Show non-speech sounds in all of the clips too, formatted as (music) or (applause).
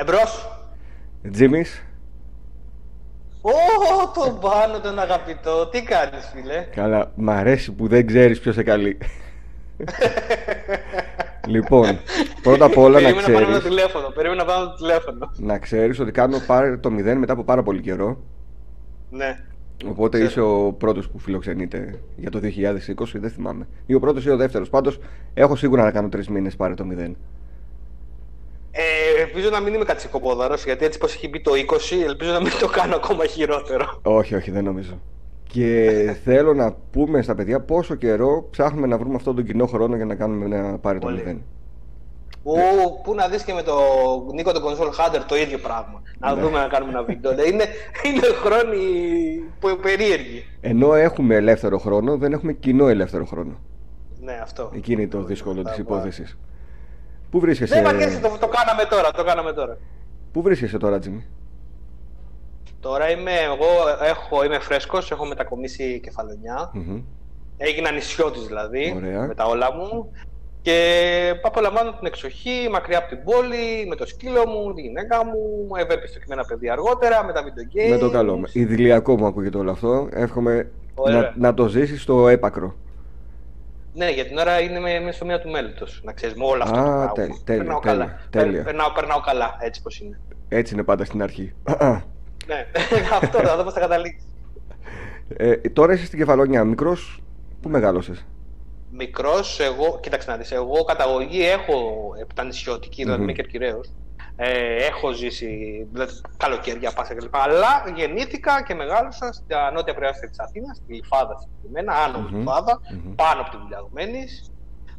Εμπρός. Τζίμις. Ω, τον πάνω τον αγαπητό. Τι κάνεις φίλε; Καλά, μ' αρέσει που δεν ξέρεις ποιος σε καλεί. λοιπόν, πρώτα απ' όλα να Περίμενα να πάρω το ξέρεις, τηλέφωνο. Περίμενα να πάρω το τηλέφωνο. να ξέρεις ότι κάνουμε πάρε το 0 μετά από πάρα πολύ καιρό. Ναι. Οπότε Ξέρω. είσαι ο πρώτος που φιλοξενείται για το 2020, δεν θυμάμαι. Ή ο πρώτος ή ο δεύτερος. Πάντως, έχω σίγουρα να κάνω τρεις μήνες πάρε το 0. Ε, ελπίζω να μην είμαι κατσικοπόδαρος, γιατί έτσι πως έχει μπει το 20, ελπίζω να μην το κάνω ακόμα χειρότερο. Όχι, όχι, δεν νομίζω. Και θέλω να πούμε στα παιδιά πόσο καιρό ψάχνουμε να βρούμε αυτόν τον κοινό χρόνο για να κάνουμε ένα πάρε το Πολύ. 0. Ου, πού να δεις και με το Νίκο τον Console Hunter το ίδιο πράγμα. Να Ναι. δούμε να κάνουμε ένα βίντεο. Ναι, είναι, είναι χρόνοι που περίεργοι. Ενώ έχουμε ελεύθερο χρόνο, δεν έχουμε κοινό ελεύθερο χρόνο. Ναι, αυτό. Εκεί είναι το δύσκολο της Θα υπόθεσης. Πού βρίσκεσαι, Δεν βαριέσαι, το, το κάναμε τώρα, το κάναμε τώρα. πού βρίσκεσαι τώρα, Τζιμmy? Τώρα είμαι, εγώ έχω, είμαι φρέσκος, έχω μετακομίσει κεφαλονιά. Μμμ. Έγινα νησιώτης δηλαδή, Ωραία. με τα όλα μου. Και απολαμβάνω την εξοχή, μακριά από την πόλη, με το σκύλο μου, τη γυναίκα μου, ευεπιστοκυμένα παιδιά αργότερα, με τα video games. Με το καλό. Ιδηλιακό μου ακούγεται όλο αυτό. Εύχομαι Ωραία. να, να το ζήσεις στο έπακρο. Ναι, για την ώρα είναι με, με στο μία του μέλητος, να ξέρεις, με όλο αυτό Α, το πράγμα. τέλεια, τέλεια, περνάω τέλεια, καλά. τέλεια. Περνάω, περνάω καλά, έτσι πως είναι. Έτσι είναι πάντα στην αρχή. Ναι, (laughs) αυτό θα δω πώς θα καταλήξεις. ε, τώρα είσαι στην Κεφαλόνια μικρός. Πού μεγάλωσες; Μικρός, εγώ, κοίταξε να δεις, εγώ καταγωγή έχω επτανησιώτικη, δηλαδή Μμμ. είμαι κερκυραίος. Ε, έχω ζήσει δηλαδή, καλοκαίρια, πάσα κλπ. Αλλά γεννήθηκα και μεγάλωσα στα νότια περιοχή της Αθήνας, στη Λιφάδα συγκεκριμένα, άνω Μμμ. Λιφάδα, Μμμ. πάνω από τη Βουλιαγμένης.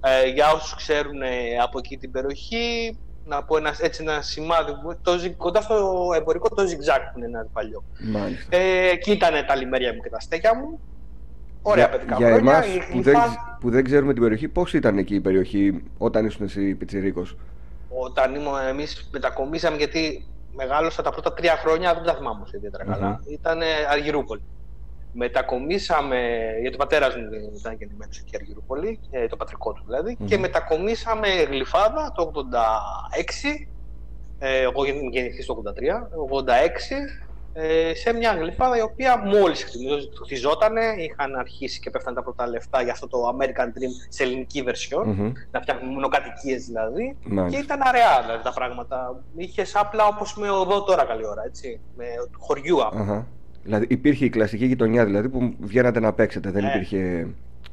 Ε, για όσους ξέρουν ε, από εκεί την περιοχή, να πω ένα, έτσι ένα σημάδι, το, ζυ- κοντά στο εμπορικό το zigzag που είναι ένα παλιό. Μάλιστα. Ε, εκεί ήταν τα λιμέρια μου και τα στέκια μου. Ωραία για, παιδικά για χρόνια. εμάς η που δεν, Γλυφάδα- που δεν ξέρουμε την περιοχή, πώς ήταν εκεί η περιοχή όταν ήσουν εσύ πιτσιρίκος; Όταν ήμουν εμείς μετακομίσαμε, γιατί μεγάλωσα τα πρώτα τρία χρόνια, δεν τα θυμάμαι όμως ιδιαίτερα Μμμ. καλά. Ήταν Αργυρούπολη. Μετακομίσαμε, γιατί ο πατέρας μου ήταν γεννημένος εκεί Αργυρούπολη, ε, το πατρικό του δηλαδή, Μμμ. και μετακομίσαμε Γλυφάδα το 86, ε, εγώ γεννη- γεννηθείς το 83, 86, ε, σε μια γλυφάδα η οποία μόλις χτιζόταν, είχαν αρχίσει και πέφτανε τα πρώτα λεφτά για αυτό το American Dream σε ελληνική version, Μμμ. να φτιάχνουν μονοκατοικίες δηλαδή. Μάλιστα. Και ήταν αραιά δηλαδή τα πράγματα. Είχες απλά όπως με οδό τώρα καλή ώρα, έτσι. Με χωριού απλά. Αχα. Δηλαδή υπήρχε η κλασική γειτονιά δηλαδή που βγαίνατε να παίξετε. Δεν Ναι. υπήρχε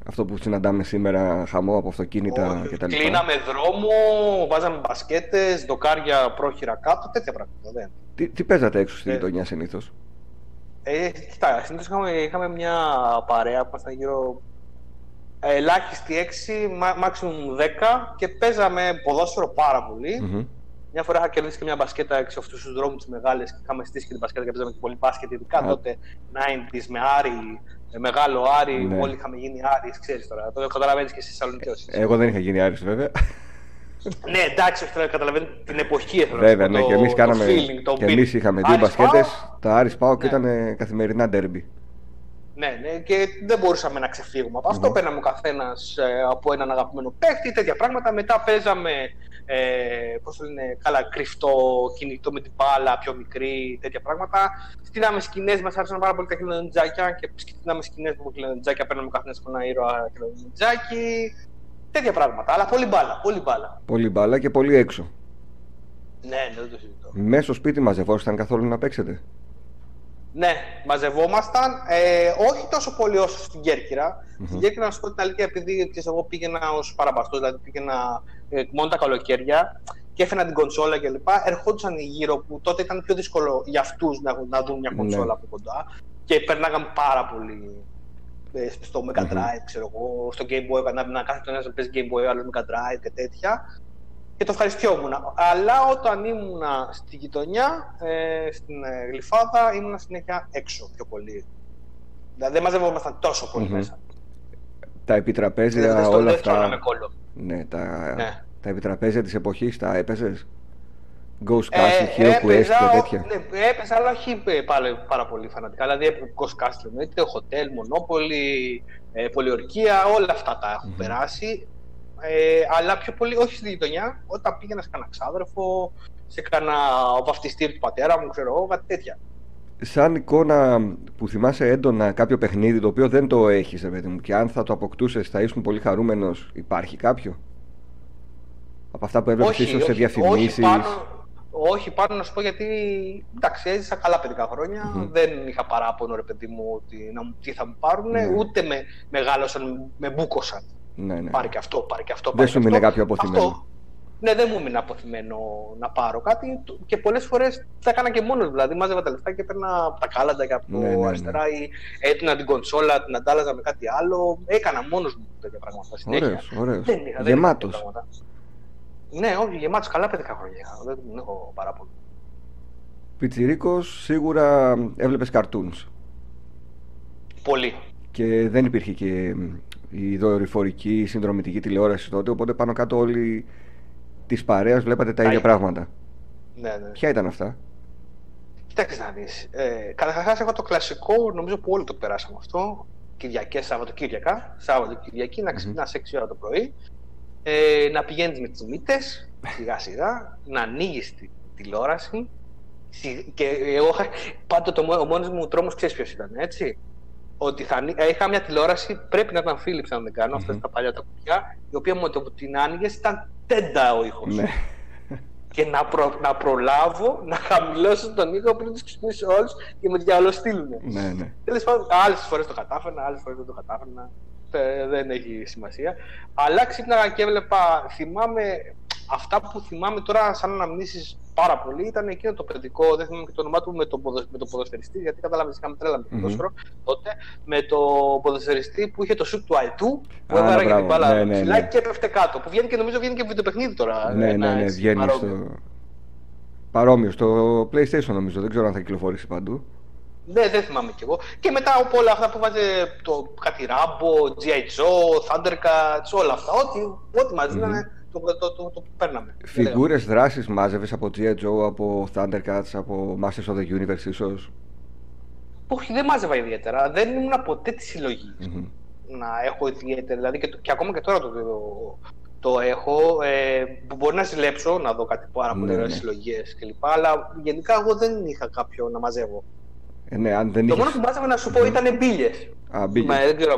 αυτό που συναντάμε σήμερα χαμό από αυτοκίνητα Όχι, κτλ. Κλείναμε δρόμο, βάζαμε μπασκέτες, δοκάρια πρόχειρα κάτω, τέτοια πράγματα. Δεν. Τι, τι παίζατε έξω στη Ε. γειτονιά συνήθως; Ε, κοιτά, συνήθως είχαμε, είχαμε μια παρέα που ήμασταν γύρω ε, ελάχιστη 6, maximum 10 και παίζαμε ποδόσφαιρο πάρα πολύ. Μια φορά είχα κερδίσει και μια μπασκέτα έξω αυτούς τους δρόμους τις μεγάλες και είχαμε στήσει και την μπασκέτα και παίζαμε και πολύ μπάσκετ. Ειδικά Α. τότε 90s με Άρη, με μεγάλο Άρη, Ναι. όλοι είχαμε γίνει Άρης, ξέρεις τώρα. Το καταλαβαίνεις και εσύ Θεσσαλονίκη. Εγώ δεν είχα γίνει Άρης βέβαια. Ναι, εντάξει, όχι, τώρα καταλαβαίνω την εποχή. θέλω να βέβαια, σου πω, ναι, το- και εμείς το κάναμε. feeling, το και beat. εμείς είχαμε δύο Άρης μπασκέτες. Πάο, Τα Άρης πάω και Ναι. ήταν καθημερινά ντέρμπι. Ναι, ναι, και δεν μπορούσαμε να ξεφύγουμε από αυτό. Μμμ. Παίρναμε ο καθένας από έναν αγαπημένο παίχτη, τέτοια πράγματα. Μετά παίζαμε, ε, πώς το λένε, καλά, κρυφτό κινητό με την μπάλα, πιο μικρή, τέτοια πράγματα. Στείναμε σκηνές, μας άρεσαν πάρα πολύ τα χιλονιτζάκια και στείναμε σκηνές με χιλονιτζάκια. Παίρναμε ο καθένας από ένα ήρωα χιλονιτζάκι. Τέτοια πράγματα. Αλλά πολύ μπάλα, πολύ μπάλα. Πολύ μπάλα και πολύ έξω. Ναι, ναι, δεν το συζητώ. Μέσα στο σπίτι μαζευόσασταν καθόλου να παίξετε; Ναι, μαζευόμασταν. Ε, όχι τόσο πολύ όσο στην Κέρκυρα. Μμμ. Στην Κέρκυρα, να σου πω την αλήθεια, επειδή ξέρεις, εγώ πήγαινα ως παραμπαστός, δηλαδή πήγαινα ε, μόνο τα καλοκαίρια και έφερα την κονσόλα κλπ. Ερχόντουσαν γύρω που τότε ήταν πιο δύσκολο για αυτούς να, να δουν μια Ναι. κονσόλα από κοντά και περνάγαμε πάρα πολύ ε, στο Mega Μμμ. Drive, ξέρω εγώ, στο Game Boy, να, να κάθεται ένας να παίζει Game Boy, άλλο Mega Drive και τέτοια. Και το ευχαριστιόμουν. Αλλά όταν ήμουν στη γειτονιά, ε, στην ε, Γλυφάδα, ήμουν συνέχεια έξω πιο πολύ. Δηλαδή δεν μαζευόμασταν τόσο πολύ Μμμ. μέσα. Τα επιτραπέζια, Δεν- δεν στο- όλα δεν στρώναμε αυτά. κόλλο. Ναι, τα, Ναι. τα επιτραπέζια της εποχής τα έπαιζες; Ghost Ε, Castle, Hero Quest έπαιζα, και ο- τέτοια. ναι, έπαιζα, αλλά όχι ε, πάρα, πάρα πολύ φανατικά. Δηλαδή, έπαιζα Ghost Castle εννοείται, Hotel, Monopoly, ε, Πολιορκία, όλα αυτά τα έχω Μμμ. περάσει. Ε, αλλά πιο πολύ, όχι στη γειτονιά, όταν πήγαινα σε κανένα ξάδερφο, σε κάνα βαφτιστήρι του πατέρα μου, ξέρω εγώ, κάτι τέτοια. Σαν εικόνα που θυμάσαι έντονα κάποιο παιχνίδι το οποίο δεν το έχεις, ρε παιδί μου, και αν θα το αποκτούσες θα ήσουν πολύ χαρούμενος, υπάρχει κάποιο; Από αυτά που έβλεπες ίσως σε διαφημίσεις. Όχι, πάνω, όχι, πάνω να σου πω γιατί εντάξει, έζησα καλά παιδικά Δεν είχα παράπονο, ρε παιδί μου, ότι να, τι θα μου πάρουν, ναι. ούτε με μεγάλωσαν, με μπούκοσαν. Ναι, ναι. Πάρε και αυτό, πάρε και αυτό. Δεν σου μείνε κάποιο αποθυμένο. Αυτό, ναι, δεν μου μείνει αποθυμένο να πάρω κάτι και πολλές φορές τα έκανα και μόνος. Δηλαδή, μάζευα τα λεφτά και έπαιρνα τα κάλαντα από ναι, ναι, ναι. αριστερά ή έτεινα την κονσόλα, την αντάλλαζα με κάτι άλλο. Έκανα μόνος μου τέτοια πράγματα. Ωραίος, ωραίος. Δεν είχα, Γεμάτος. Ναι, όχι, γεμάτος καλά παιδικά χρόνια. Δεν έχω παράπονο. Πιτσιρίκος, σίγουρα έβλεπες cartoons. Πολύ. Και δεν υπήρχε και η δορυφορική συνδρομητική τηλεόραση τότε, οπότε πάνω κάτω όλοι της παρέας βλέπατε τα ίδια πράγματα. Ναι, ναι. Ποια ήταν αυτά; Κοιτάξτε να δεις. Ε, Καταρχάς, έχω το κλασικό, νομίζω που όλοι το περάσαμε αυτό. Κυριακές, Σαββατοκύριακα. Σάββατο Κυριακή, να ξυπνά 6 ώρα το πρωί, ε, να πηγαίνεις με τις μύτες, σιγά σιγά, να ανοίγεις τη τηλεόραση. Και εγώ πάντοτε ο μόνος μου τρόμος ξέρεις ποιος ήταν, έτσι; Ότι θα, είχα μια τηλεόραση, πρέπει να ήταν Philips αν δεν κάνω, mm-hmm. αυτές τα παλιά τα κουτιά, η οποία μου το την άνοιγες ήταν τέντα ο ήχος. Ναι. Και να, προ, να προλάβω να χαμηλώσω τον ήχο πριν τους ξυπνήσει όλους και με διαλοστείλουν. Ναι, ναι. Τέλος πάντων, άλλες φορές το κατάφερνα, άλλες φορές δεν το κατάφερνα. Ε, δεν έχει σημασία. Αλλά ξύπναγα και έβλεπα, θυμάμαι, αυτά που θυμάμαι τώρα σαν αναμνήσεις πάρα πολύ ήταν εκείνο το παιδικό, δεν θυμάμαι και το όνομά του, με τον με το ποδοσφαιριστή, γιατί κατάλαβες είχαμε τρέλα με το ποδόσφαιρο mm-hmm. τότε, με το ποδοσφαιριστή που είχε το σουτ του Αϊτού, που έβαραγε την μπάλα ναι, ναι, ψηλά ναι. και έπεφτε κάτω. Που βγαίνει και νομίζω βγαίνει και βιντεοπαιχνίδι τώρα. Ναι, ναι, ναι, βγαίνει παρόμοιο. στο. Παρόμοιο, στο PlayStation νομίζω, δεν ξέρω αν θα κυκλοφορήσει παντού. Ναι, δεν θυμάμαι κι εγώ. Και μετά από όλα αυτά που βάζει το κάτι Rambo, G.I. Joe, Thundercats, όλα αυτά, ό,τι, ό,τι μαζί mm-hmm το, το, το, το, το παίρναμε. Φιγούρες δράσης μάζευες από G.I. Joe, από Thundercats, από Masters of the Universe, ίσως; Όχι, δεν μάζευα ιδιαίτερα. Δεν ήμουν ποτέ τη συλλογη mm-hmm. να έχω ιδιαίτερα. Δηλαδή και, και ακόμα και τώρα το, το έχω. Ε, μπορεί να ζηλέψω, να δω κάτι πάρα πολύ ωραίες ναι, ναι. συλλογές κλπ. Αλλά γενικά εγώ δεν είχα κάποιο να μαζεύω. Ε, ναι, αν δεν το είχες... μόνο που μάζευα να σου πω ήταν μπύλε. Α, μπύλες. δεν ξέρω,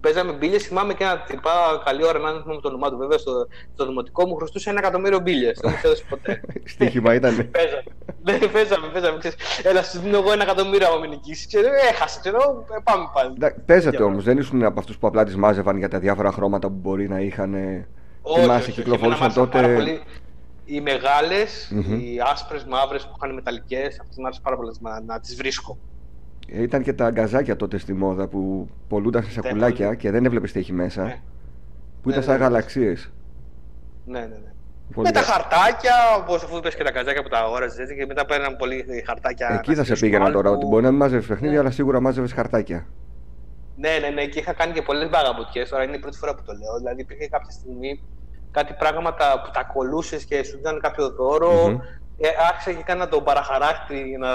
Παίζαμε μπύλε. Θυμάμαι και ένα τυπά, καλή ώρα να θυμάμαι το όνομά του. Βέβαια στο, στο δημοτικό μου χρωστούσε ένα εκατομμύριο μπύλε. Δεν μου έδωσε ποτέ. (laughs) Στίχημα ήταν. Παίζαμε. Ναι, παίζαμε, παίζαμε. Έλα, σου δίνω εγώ ένα εκατομμύριο άμα με νικήσεις. Έχασε, ξέρω, ε, πάμε πάλι. Παίζατε όμως, δεν ήσουν από αυτούς που απλά τις μάζευαν για τα διάφορα χρώματα που μπορεί να είχαν. Θυμάσαι, κυκλοφορούσαν τότε. Οι μεγάλες, mm-hmm. οι άσπρες, μαύρες που είχαν μεταλλικές, αυτές μου άρεσε πάρα πολύ να, να τις βρίσκω. Ήταν και τα αγκαζάκια τότε στη μόδα που πολλούνταν σε σακουλάκια και δεν έβλεπες τι έχει μέσα. Ναι. Που ήταν ναι, σαν ναι, γαλαξίες. Ναι, ναι, ναι. Πολύ με τα χαρτάκια, όπως αφού πες και τα αγκαζάκια που τα αγόραζες έτσι και μετά παίρναν πολύ χαρτάκια. Εκεί θα σε πήγαινα τώρα, ότι μπορεί να μην μάζευες παιχνίδια, ναι. αλλά σίγουρα μάζευες χαρτάκια. Ναι, ναι, ναι, και είχα κάνει και πολλές μπαγαμπουτιέ. Τώρα είναι η πρώτη φορά που το λέω. Δηλαδή υπήρχε κάποια στιγμή κάτι πράγματα που τα κολούσες και σου δίνανε κάποιο δώρο. Mm-hmm ε, άρχισα και κάνα τον παραχαράκτη να,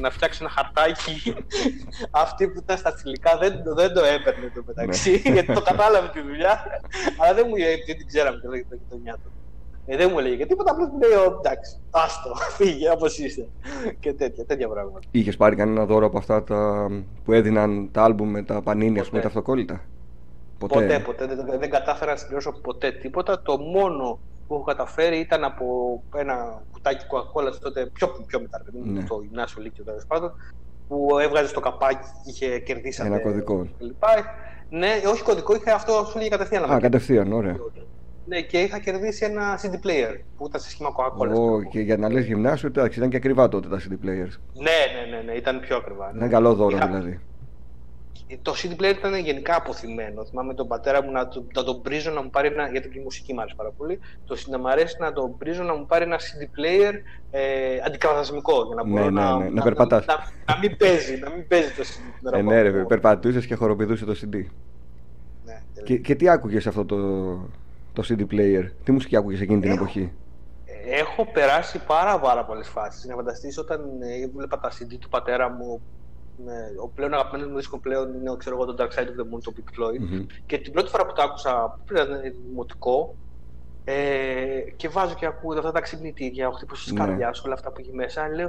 να φτιάξω ένα χαρτάκι. (laughs) Αυτή που ήταν στα θηλυκά δεν, δεν το έπαιρνε το μεταξύ, ναι. γιατί το κατάλαβε τη δουλειά. αλλά δεν μου λέει, δεν την ξέραμε και λέγεται το νιάτο. Ε, δεν μου έλεγε και τίποτα, απλώς μου λέει: Εντάξει, άστο, (laughs) φύγε όπως είσαι. και τέτοια, τέτοια πράγματα. Είχες πάρει κανένα δώρο από αυτά τα, που έδιναν τα άλμπουμ με τα πανίνια, με τα αυτοκόλλητα; Ποτέ, ποτέ, ποτέ δεν, δεν κατάφερα να συμπληρώσω ποτέ τίποτα. Το μόνο που έχω καταφέρει ήταν από ένα κουτάκι Coca-Cola τότε πιο, πιο μετά, ναι. το γυμνάσιο Λύκειο τέλος πάντων, που έβγαζε το καπάκι και είχε κερδίσει ένα κωδικό. Ναι, όχι κωδικό, είχε αυτό σου λέει κατευθείαν. Α, κατευθείαν, ωραία. Ναι, και είχα κερδίσει ένα CD player που ήταν σε σχήμα Coca-Cola. Oh, και για να λες γυμνάσιο, ήταν και ακριβά τότε τα CD players. Ναι, ναι, ναι, ναι ήταν πιο ακριβά. Ναι. Ήταν καλό δώρο είχα... δηλαδή το CD player ήταν γενικά αποθυμένο. Θυμάμαι τον πατέρα μου να, το, να τον πρίζω να μου πάρει ένα. Γιατί η μουσική μου άρεσε πάρα πολύ. Το να μου αρέσει να τον πρίζω να μου πάρει ένα CD player ε, αντικαταστασμικό. Για να μπορώ ναι, να, ναι, ναι, να, να, να, να, να, μην παίζει, να μην παίζει το CD. Ε, ναι, ρε, περπατούσες και χοροπηδούσε το CD. Ναι, και, και τι άκουγες αυτό το, το CD player, τι μουσική άκουγες εκείνη την εποχή; Έχω περάσει πάρα, πάρα πολλές φάσεις. Να φανταστείς όταν ε, έβλεπα τα CD του πατέρα μου ναι, ο πλέον αγαπημένος μου δίσκος πλέον είναι ξέρω εγώ, το Dark Side of the Moon, το Pink Floyd. Mm-hmm. Και την πρώτη φορά που το άκουσα, πριν ήταν δημοτικό, Ε, και βάζω και ακούω αυτά τα ξυπνητήρια, ο χτύπο της ναι. καρδιάς, όλα αυτά που έχει μέσα. Λέω,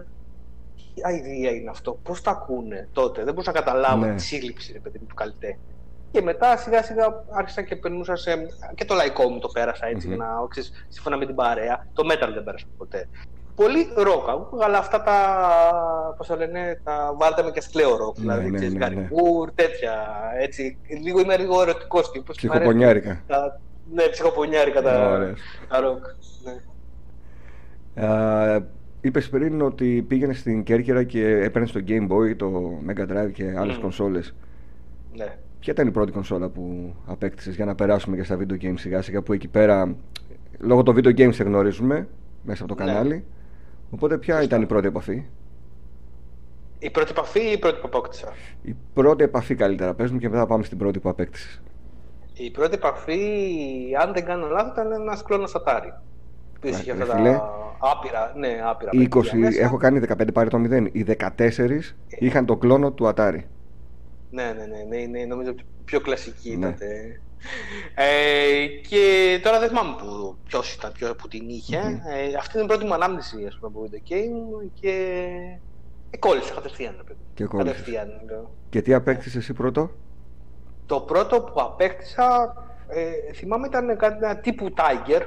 τι idea είναι αυτό, πώς τα ακούνε τότε. Δεν μπορούσα να καταλάβω ναι. τη σύλληψη ρε παιδί, του καλλιτέχνη. Και μετά σιγά σιγά άρχισα και περνούσα σε. και το λαϊκό μου το πέρασα έτσι, mm-hmm. για να ξέρεις, σύμφωνα με την παρέα. Το metal δεν πέρασα ποτέ. Πολύ ρόκα, αλλά αυτά τα. Πώς το λένε, τα βάλτε με και σκλέο ροκ. Ναι, δηλαδή, ναι, ναι, ναι. τέτοια. Έτσι. Λίγο είμαι λίγο ερωτικός τύπος. Ψυχοπονιάρικα. Τα, ναι, ψυχοπονιάρικα τα, τα ροκ. Ναι. Uh, Είπες πριν ότι πήγαινες στην Κέρκυρα και έπαιρνες το Game Boy, το Mega Drive και άλλες mm. κονσόλες. Ναι. Ποια ήταν η πρώτη κονσόλα που απέκτησες για να περάσουμε και στα video games σιγά σιγά που εκεί πέρα λόγω των video games σε γνωρίζουμε μέσα από το ναι. κανάλι. Οπότε ποια ήταν η πρώτη επαφή; Η πρώτη επαφή ή η πρώτη που απόκτησα; Η πρώτη επαφή καλύτερα. Πες μου και μετά πάμε στην πρώτη που απέκτησες. Η πρώτη επαφή, αν δεν κάνω λάθος, ήταν ένας κλόνος Atari. Που είχε αυτά τα άπειρα, ναι, άπειρα. 20, έχω κάνει 15 πάρει το 0. Οι 14 είχαν το κλόνο του Atari. Ναι, ναι, ναι, ναι, ναι νομίζω πιο κλασική ναι. Ε, και τώρα δεν θυμάμαι που, ποιος ήταν, ποιος, που την είχε. Mm-hmm. Ε, αυτή είναι η πρώτη μου ανάμνηση ας πούμε, από video game και ε, κόλλησε κατευθείαν. Και κατευθείαν. Και τι απέκτησες εσύ πρώτο; Το πρώτο που απέκτησα, ε, θυμάμαι ήταν κάτι ένα τύπου Tiger.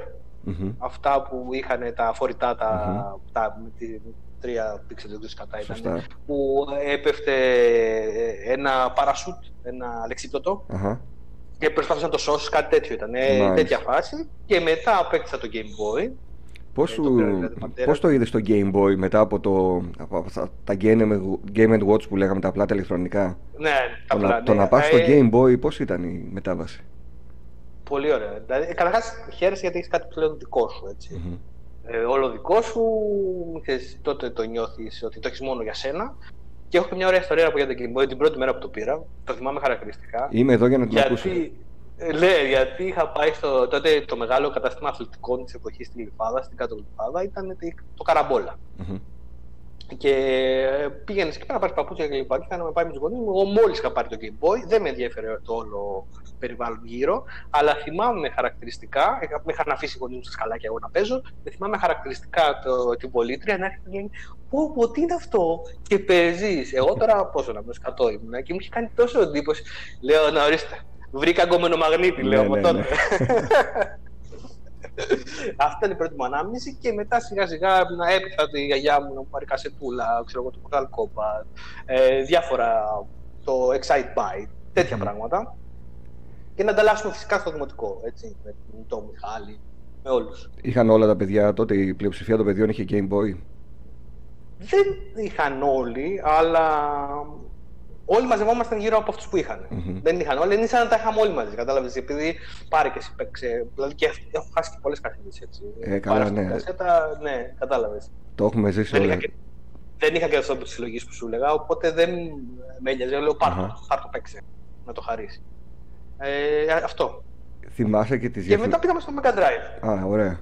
Mm-hmm. Αυτά που είχαν τα φορητά, τα, mm-hmm. τα, τρία pixel δεν κατά ήταν, που έπεφτε ένα παρασούτ, ένα λεξίπτωτο uh-huh. Και προσπάθησε να το σώσει, κάτι τέτοιο ήταν, nice. τέτοια φάση και μετά απέκτησα το Game Boy Πώς, ε, το, πώς το είδες το Game Boy μετά από, το, από τα Game Watch που λέγαμε, τα πλάτα ηλεκτρονικά; Ναι, τα το, πλάτα. Να, το να πας στο ε, Game Boy, πώς ήταν η μετάβαση; Πολύ ωραία. Δηλαδή, καταρχάς χαίρεσαι γιατί έχεις κάτι πλέον δικό σου, έτσι. Mm-hmm ε, όλο δικό σου, ξέρεις, τότε το νιώθεις ότι το έχεις μόνο για σένα. Και έχω και μια ωραία ιστορία από για την Game Boy την πρώτη μέρα που το πήρα. Το θυμάμαι χαρακτηριστικά. Είμαι εδώ για να την γιατί, ακούσω. Ναι, γιατί είχα πάει στο τότε το μεγάλο κατάστημα αθλητικών της εποχής στη Λιφάδα, στην κάτω Λιφάδα, ήταν το καραμπολα mm-hmm. Και πήγαινες και πέρα να πάρει παπούτσια και λοιπά. Και είχα να με πάει με τους γονείς μου. Εγώ μόλις είχα πάρει το Game Boy, δεν με ενδιαφέρε το όλο περιβάλλον γύρω, αλλά θυμάμαι χαρακτηριστικά, με είχαν αφήσει οι γονείς μου στα σκαλάκια εγώ να παίζω, θυμάμαι χαρακτηριστικά το, την πολίτρια να έρχεται και λέει Πω, πω, τι είναι αυτό, και παίζεις. Εγώ τώρα πόσο να πω, 100 ήμουν και μου είχε κάνει τόσο εντύπωση. Λέω, να ορίστε, βρήκα γκόμενο μαγνήτη, λέω από ναι, τότε. (laughs) Ναι. Αυτή ήταν η πρώτη μου ανάμνηση και μετά σιγά σιγά να έπειτα τη γιαγιά μου να μου πάρει κασετούλα, ξέρω εγώ το Mortal Kombat, ε, διάφορα, το Excite Byte, τέτοια πράγματα και να ανταλλάσσουμε φυσικά στο δημοτικό, έτσι, με τον Μιχάλη, με όλους. Είχαν όλα τα παιδιά τότε, η πλειοψηφία των παιδιών είχε Game Boy; Δεν είχαν όλοι, αλλά όλοι μαζευόμασταν γύρω από αυτούς που είχαν. Mm-hmm. Δεν είχαν όλοι, δεν ήσαν να τα είχαμε όλοι μαζί. Κατάλαβες, επειδή πάρει και εσύ παίξε. Δηλαδή και έχω χάσει και πολλές κασέτε έτσι. Ε, καλά, ναι. Κασέτα, ναι, κατάλαβες. Το έχουμε ζήσει όλοι. Δεν είχα και αυτό της συλλογής που σου έλεγα, οπότε δεν με έλειαζε. Λέω πάρ' το παίξε. Να το χαρίσει. Ε, αυτό. Θυμάσαι και τις Και μετά πήγαμε στο Mega Drive. Α, ωραία.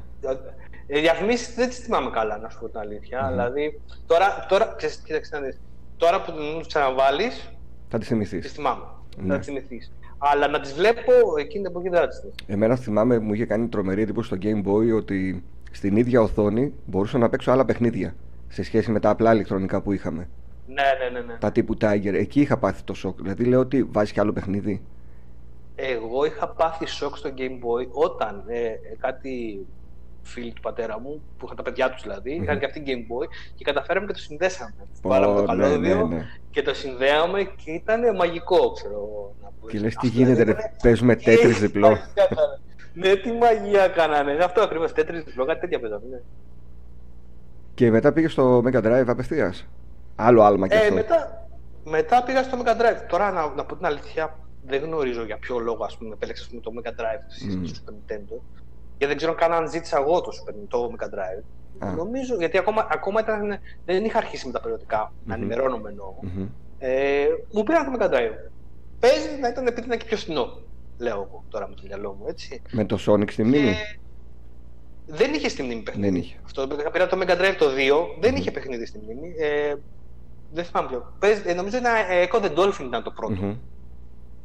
Οι διαφημίσεις δεν τις θυμάμαι καλά, να σου πω την αλήθεια. Mm. Δηλαδή, τώρα, τώρα, ξέρεις, κοίταξε να δεις, τώρα που την ξαναβάλεις. Θα τις θυμηθείς. Τις θυμάμαι. Ναι. Θα τις θυμηθείς. Αλλά να τις βλέπω εκείνη την εποχή δεν θα τις Εμένα θυμάμαι, μου είχε κάνει τρομερή εντύπωση στο Game Boy ότι στην ίδια οθόνη μπορούσα να παίξω άλλα παιχνίδια σε σχέση με τα απλά ηλεκτρονικά που είχαμε. Ναι, ναι, ναι. ναι. Τα τύπου Tiger. Εκεί είχα πάθει το σοκ. Δηλαδή λέω ότι βάζεις κι άλλο παιχνίδι εγώ είχα πάθει σοκ στο Game Boy όταν ε, κάτι φίλοι του πατέρα μου, που είχαν τα παιδιά τους δηλαδή, mm-hmm. είχαν και αυτήν Game Boy και καταφέραμε και το συνδέσαμε. Oh, Βάλαμε το καλώδιο ναι, ναι, ναι. και το συνδέαμε και ήταν μαγικό, ξέρω να πω. Και λες τι γίνεται, ρε, παίζουμε τέτρις διπλό. (laughs) ναι, τι μαγεία κάνανε. Αυτό ακριβώς, τέτρις διπλό, κάτι τέτοια παίζαμε. Ναι. Και μετά πήγες στο Mega Drive απευθείας. Άλλο άλμα και ε, αυτό. Μετά, μετά πήγα στο Mega Drive. Τώρα να, να πω την αλήθεια, δεν γνωρίζω για ποιο λόγο ας πούμε, επέλεξα πούμε, το Mega Drive mm. στο Super Nintendo. Και δεν ξέρω καν αν ζήτησα εγώ το Super Nintendo, Mega Drive. Ah. Νομίζω, γιατί ακόμα, ακόμα ήταν, δεν είχα αρχίσει με τα περιοδικά, mm-hmm. να ενημερώνομαι εννοώ. Mm-hmm. Ε, μου πήραν το Mega Drive. Παίζει να ήταν επειδή ήταν και πιο φθηνό, λέω εγώ τώρα με το μυαλό μου, έτσι. Με το Sonic στη μνήμη; δεν είχε στη μνήμη παιχνίδι. Δεν είχε. Αυτό, πήρα το Mega Drive το 2, δεν mm-hmm. είχε παιχνίδι στη μνήμη. Ε, δεν θυμάμαι ποιο. Παίζει, ε, νομίζω ήταν Echo the Dolphin ήταν το πρώτο.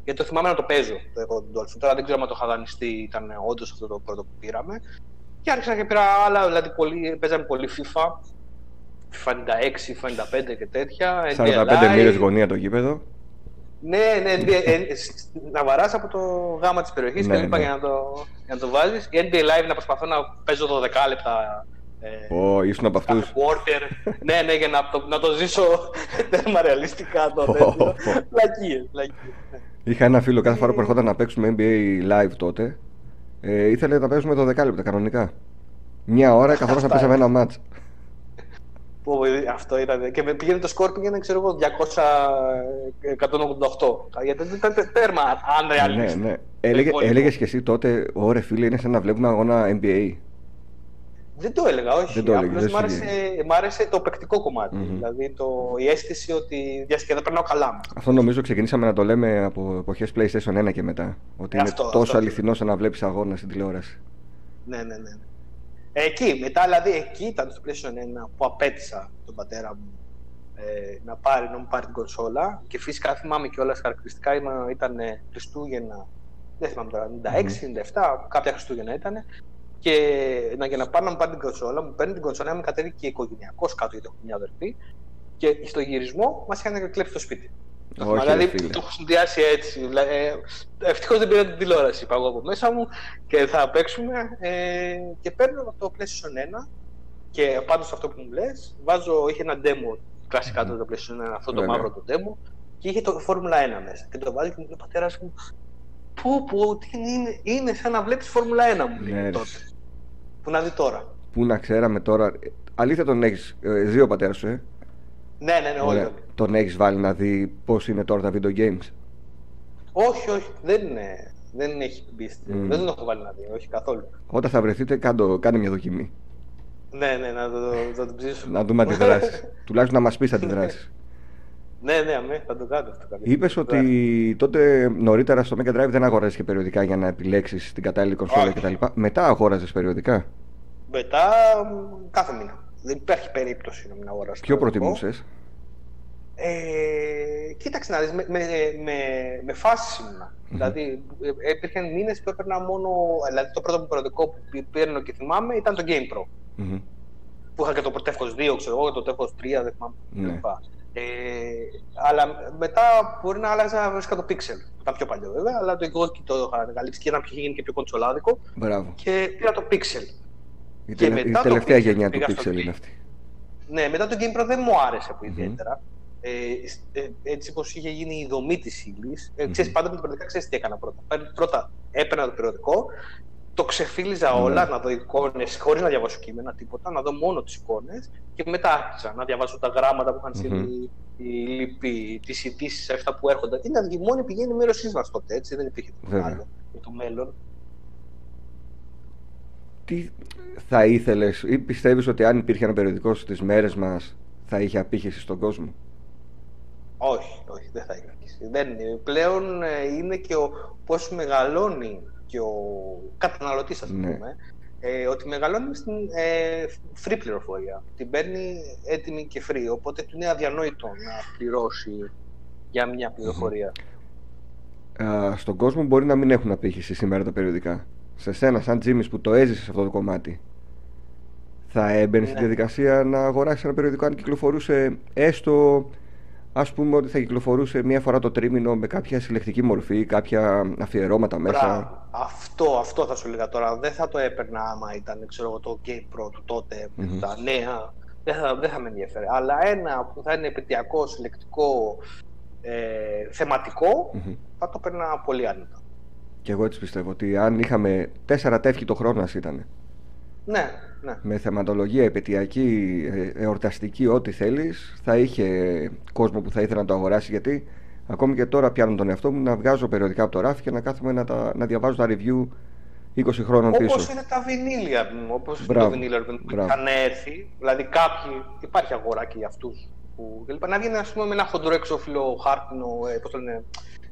Mm-hmm. Γιατί το θυμάμαι να το παίζω το εγώ Dolphin. Τώρα δεν ξέρω αν το είχα δανειστεί, ήταν όντως αυτό το πρώτο που πήραμε. Και άρχισα και πήρα άλλα, δηλαδή πολύ, παίζαμε πολύ FIFA. FIFA 96, FIFA 95 και τέτοια. 45 μοίρες γωνία το γήπεδο. Ναι, ναι, ναι ε, να βαράς από το γάμα της περιοχής ναι, και λοιπά ναι. για να το, για να το βάζεις. Η NBA Live να προσπαθώ να παίζω 12 λεπτά Ω, oh, ήσουν από αυτούς. ναι, ναι, για να το, να το ζήσω (laughs) τέρμα ρεαλιστικά το Λακίες, λακίες. Είχα ένα φίλο κάθε φορά που ερχόταν να παίξουμε NBA live τότε. Ε, ήθελε να παίζουμε 12 λεπτά κανονικά. Μια ώρα καθόλου να παίζαμε ένα μάτς. αυτό ήταν. Και πήγαινε το σκορ πήγαινε, ξέρω εγώ, 200-188. Γιατί δεν ήταν τέρμα, αν ρεαλιστικά. Ναι, ναι. Έλεγε, έλεγες και εσύ τότε, ωραία φίλε, είναι σαν να βλέπουμε αγώνα NBA. Δεν το έλεγα, όχι. Δεν το Απλώς μ, άρεσε, μ' άρεσε το παικτικό κομμάτι. Mm-hmm. Δηλαδή το, η αίσθηση ότι διασκεδά περνάω καλά. Αυτό νομίζω ξεκινήσαμε να το λέμε από εποχές PlayStation 1 και μετά. Ότι ε, είναι αυτό, τόσο αυτό, αληθινός σαν να βλέπεις αγώνα στην τηλεόραση. Ναι, ναι, ναι. Εκεί, μετά δηλαδή εκεί ήταν το PlayStation 1 που απέτησα τον πατέρα μου ε, να, πάρει, να μου πάρει την κονσόλα και φυσικά θυμάμαι και όλα χαρακτηριστικά ήταν Χριστούγεννα, δεν θυμάμαι τώρα, 96, mm-hmm. 97, κάποια Χριστούγεννα ήταν και να, για να πάω να μου πάρει την κονσόλα, μου παίρνει την κονσόλα, μου κατέβει και οικογενειακός κάτω γιατί έχω μια αδερφή. Και στο γυρισμό μας είχαν κλέψει το σπίτι. Όχι, δηλαδή το έχω συνδυάσει έτσι. Ε, Ευτυχώς δεν πήρα την τηλεόραση. Είπα εγώ από μέσα μου και θα παίξουμε. Ε, και παίρνω το PlayStation 1 και πάνω σε αυτό που μου λες, βάζω, είχε ένα demo κλασικά το PlayStation 1, αυτό το μαύρο το demo και είχε το Formula 1 μέσα. Και το βάζει και μου λέει ο πατέρας μου, Πού, πού, είναι, είναι σαν να βλέπεις Φόρμουλα 1 μου λέει ναι, τότε. Πού να δει τώρα. Πού να ξέραμε τώρα. Αλήθεια τον έχεις ε, δύο πατέρας σου, ε; Ναι, ναι, ναι, όλοι. Τον έχεις βάλει να δει πώς είναι τώρα τα video games; Όχι, όχι, δεν είναι. Δεν έχει μπει. Mm. Δεν τον έχω βάλει να δει, όχι καθόλου. Όταν θα βρεθείτε, κάντο, κάνε μια δοκιμή. Ναι, ναι, να το, το, το ψήσω. να δούμε αντιδράσει. (laughs) Τουλάχιστον να μας πεις αντιδράσει. Ναι, ναι, αμέ, θα το κάνω αυτό. Είπε ότι τότε νωρίτερα στο Mega Drive δεν αγόραζε και περιοδικά για να επιλέξει την κατάλληλη κονσόλα κτλ. Μετά αγόραζε περιοδικά. Μετά κάθε μήνα. Δεν υπάρχει περίπτωση να μην αγοράσω. Ποιο προτιμούσε. Ε, κοίταξε να δεις, με, με, με, με φάση Δηλαδή, ε, υπήρχαν μήνες που έπαιρνα μόνο. Δηλαδή, το πρώτο περιοδικό που παίρνω και θυμάμαι ήταν το Game Pro. Mm-hmm. Που είχα και το Protefcos 2, ξέρω εγώ, το Tefcos 3, δεν θυμάμαι. Ναι. Ε, αλλά μετά μπορεί να άλλαζα βρίσκα το Pixel. Που ήταν πιο παλιό βέβαια, αλλά το εγώ το είχα ανακαλύψει και είχε γίνει και πιο κονσολάδικο. Μπράβο. Και πήρα το Pixel. Η, και μετά η τελευταία το γενιά του Pixel είναι αυτή. Ναι, μετά το Game Pro δεν μου άρεσε από ιδιαίτερα. Mm-hmm. Ε, ε, έτσι όπως είχε γίνει η δομή της ύλης. Ε, mm-hmm. πάντα με το περιοδικό ξέρεις τι έκανα πρώτα. Πρώτα έπαιρνα το περιοδικό, το ξεφύλιζα mm-hmm. όλα, να δω εικόνες χωρίς να διαβάσω κείμενα, τίποτα, να δω μόνο τις εικόνες και μετά άρχισα να διαβάσω τα γράμματα που είχαν στείλει mm-hmm. οι λοιποί, τις ειδήσεις αυτά που έρχονταν. Είναι η μόνη πηγή ενημέρωσή μας τότε, έτσι, δεν υπήρχε τίποτα άλλο για το μέλλον. Τι θα ήθελες ή πιστεύεις ότι αν υπήρχε ένα περιοδικό στις μέρες μας θα είχε απήχηση στον κόσμο; Όχι, όχι, δεν θα είχε απήχηση. Δεν, πλέον ε, είναι και ο πώς μεγαλώνει και ο καταναλωτής, ας ναι. πούμε, ε, ότι μεγαλώνει στην ε, free πληροφορία. Την παίρνει έτοιμη και free, οπότε του είναι αδιανόητο να πληρώσει για μια πληροφορία. στον κόσμο μπορεί να μην έχουν απήχηση σήμερα τα περιοδικά. Σε σένα, σαν Τζίμις που το έζησες αυτό το κομμάτι, θα έμπαινε ναι. στη διαδικασία να αγοράσει ένα περιοδικό αν κυκλοφορούσε έστω Α πούμε ότι θα κυκλοφορούσε μία φορά το τρίμηνο με κάποια συλλεκτική μορφή, κάποια αφιερώματα μέσα. Αυτό, αυτό θα σου έλεγα τώρα. Δεν θα το έπαιρνα άμα ήταν ξέρω, το Game Pro του τότε, mm-hmm. τα νέα. Δεν θα, δεν θα με ενδιαφέρει. Αλλά ένα που θα είναι επαιτειακό, συλλεκτικό, ε, θεματικο θα το έπαιρνα πολύ άνετα. Και εγώ έτσι πιστεύω ότι αν είχαμε τέσσερα τεύχη το χρόνο ήταν. Ναι, ναι. με θεματολογία επαιτειακή, ε, εορταστική, ό,τι θέλεις, θα είχε κόσμο που θα ήθελε να το αγοράσει γιατί ακόμη και τώρα πιάνω τον εαυτό μου να βγάζω περιοδικά από το ράφι και να κάθομαι να, τα, να διαβάζω τα review 20 χρόνων όπως πίσω. Όπως είναι τα βινίλια, όπως το βινίλια που είχαν έρθει, δηλαδή κάποιοι, υπάρχει αγοράκι για αυτούς που, να βγαίνει ας πούμε με ένα χοντρό εξώφυλλο χάρτινο, ε, πώς το λένε,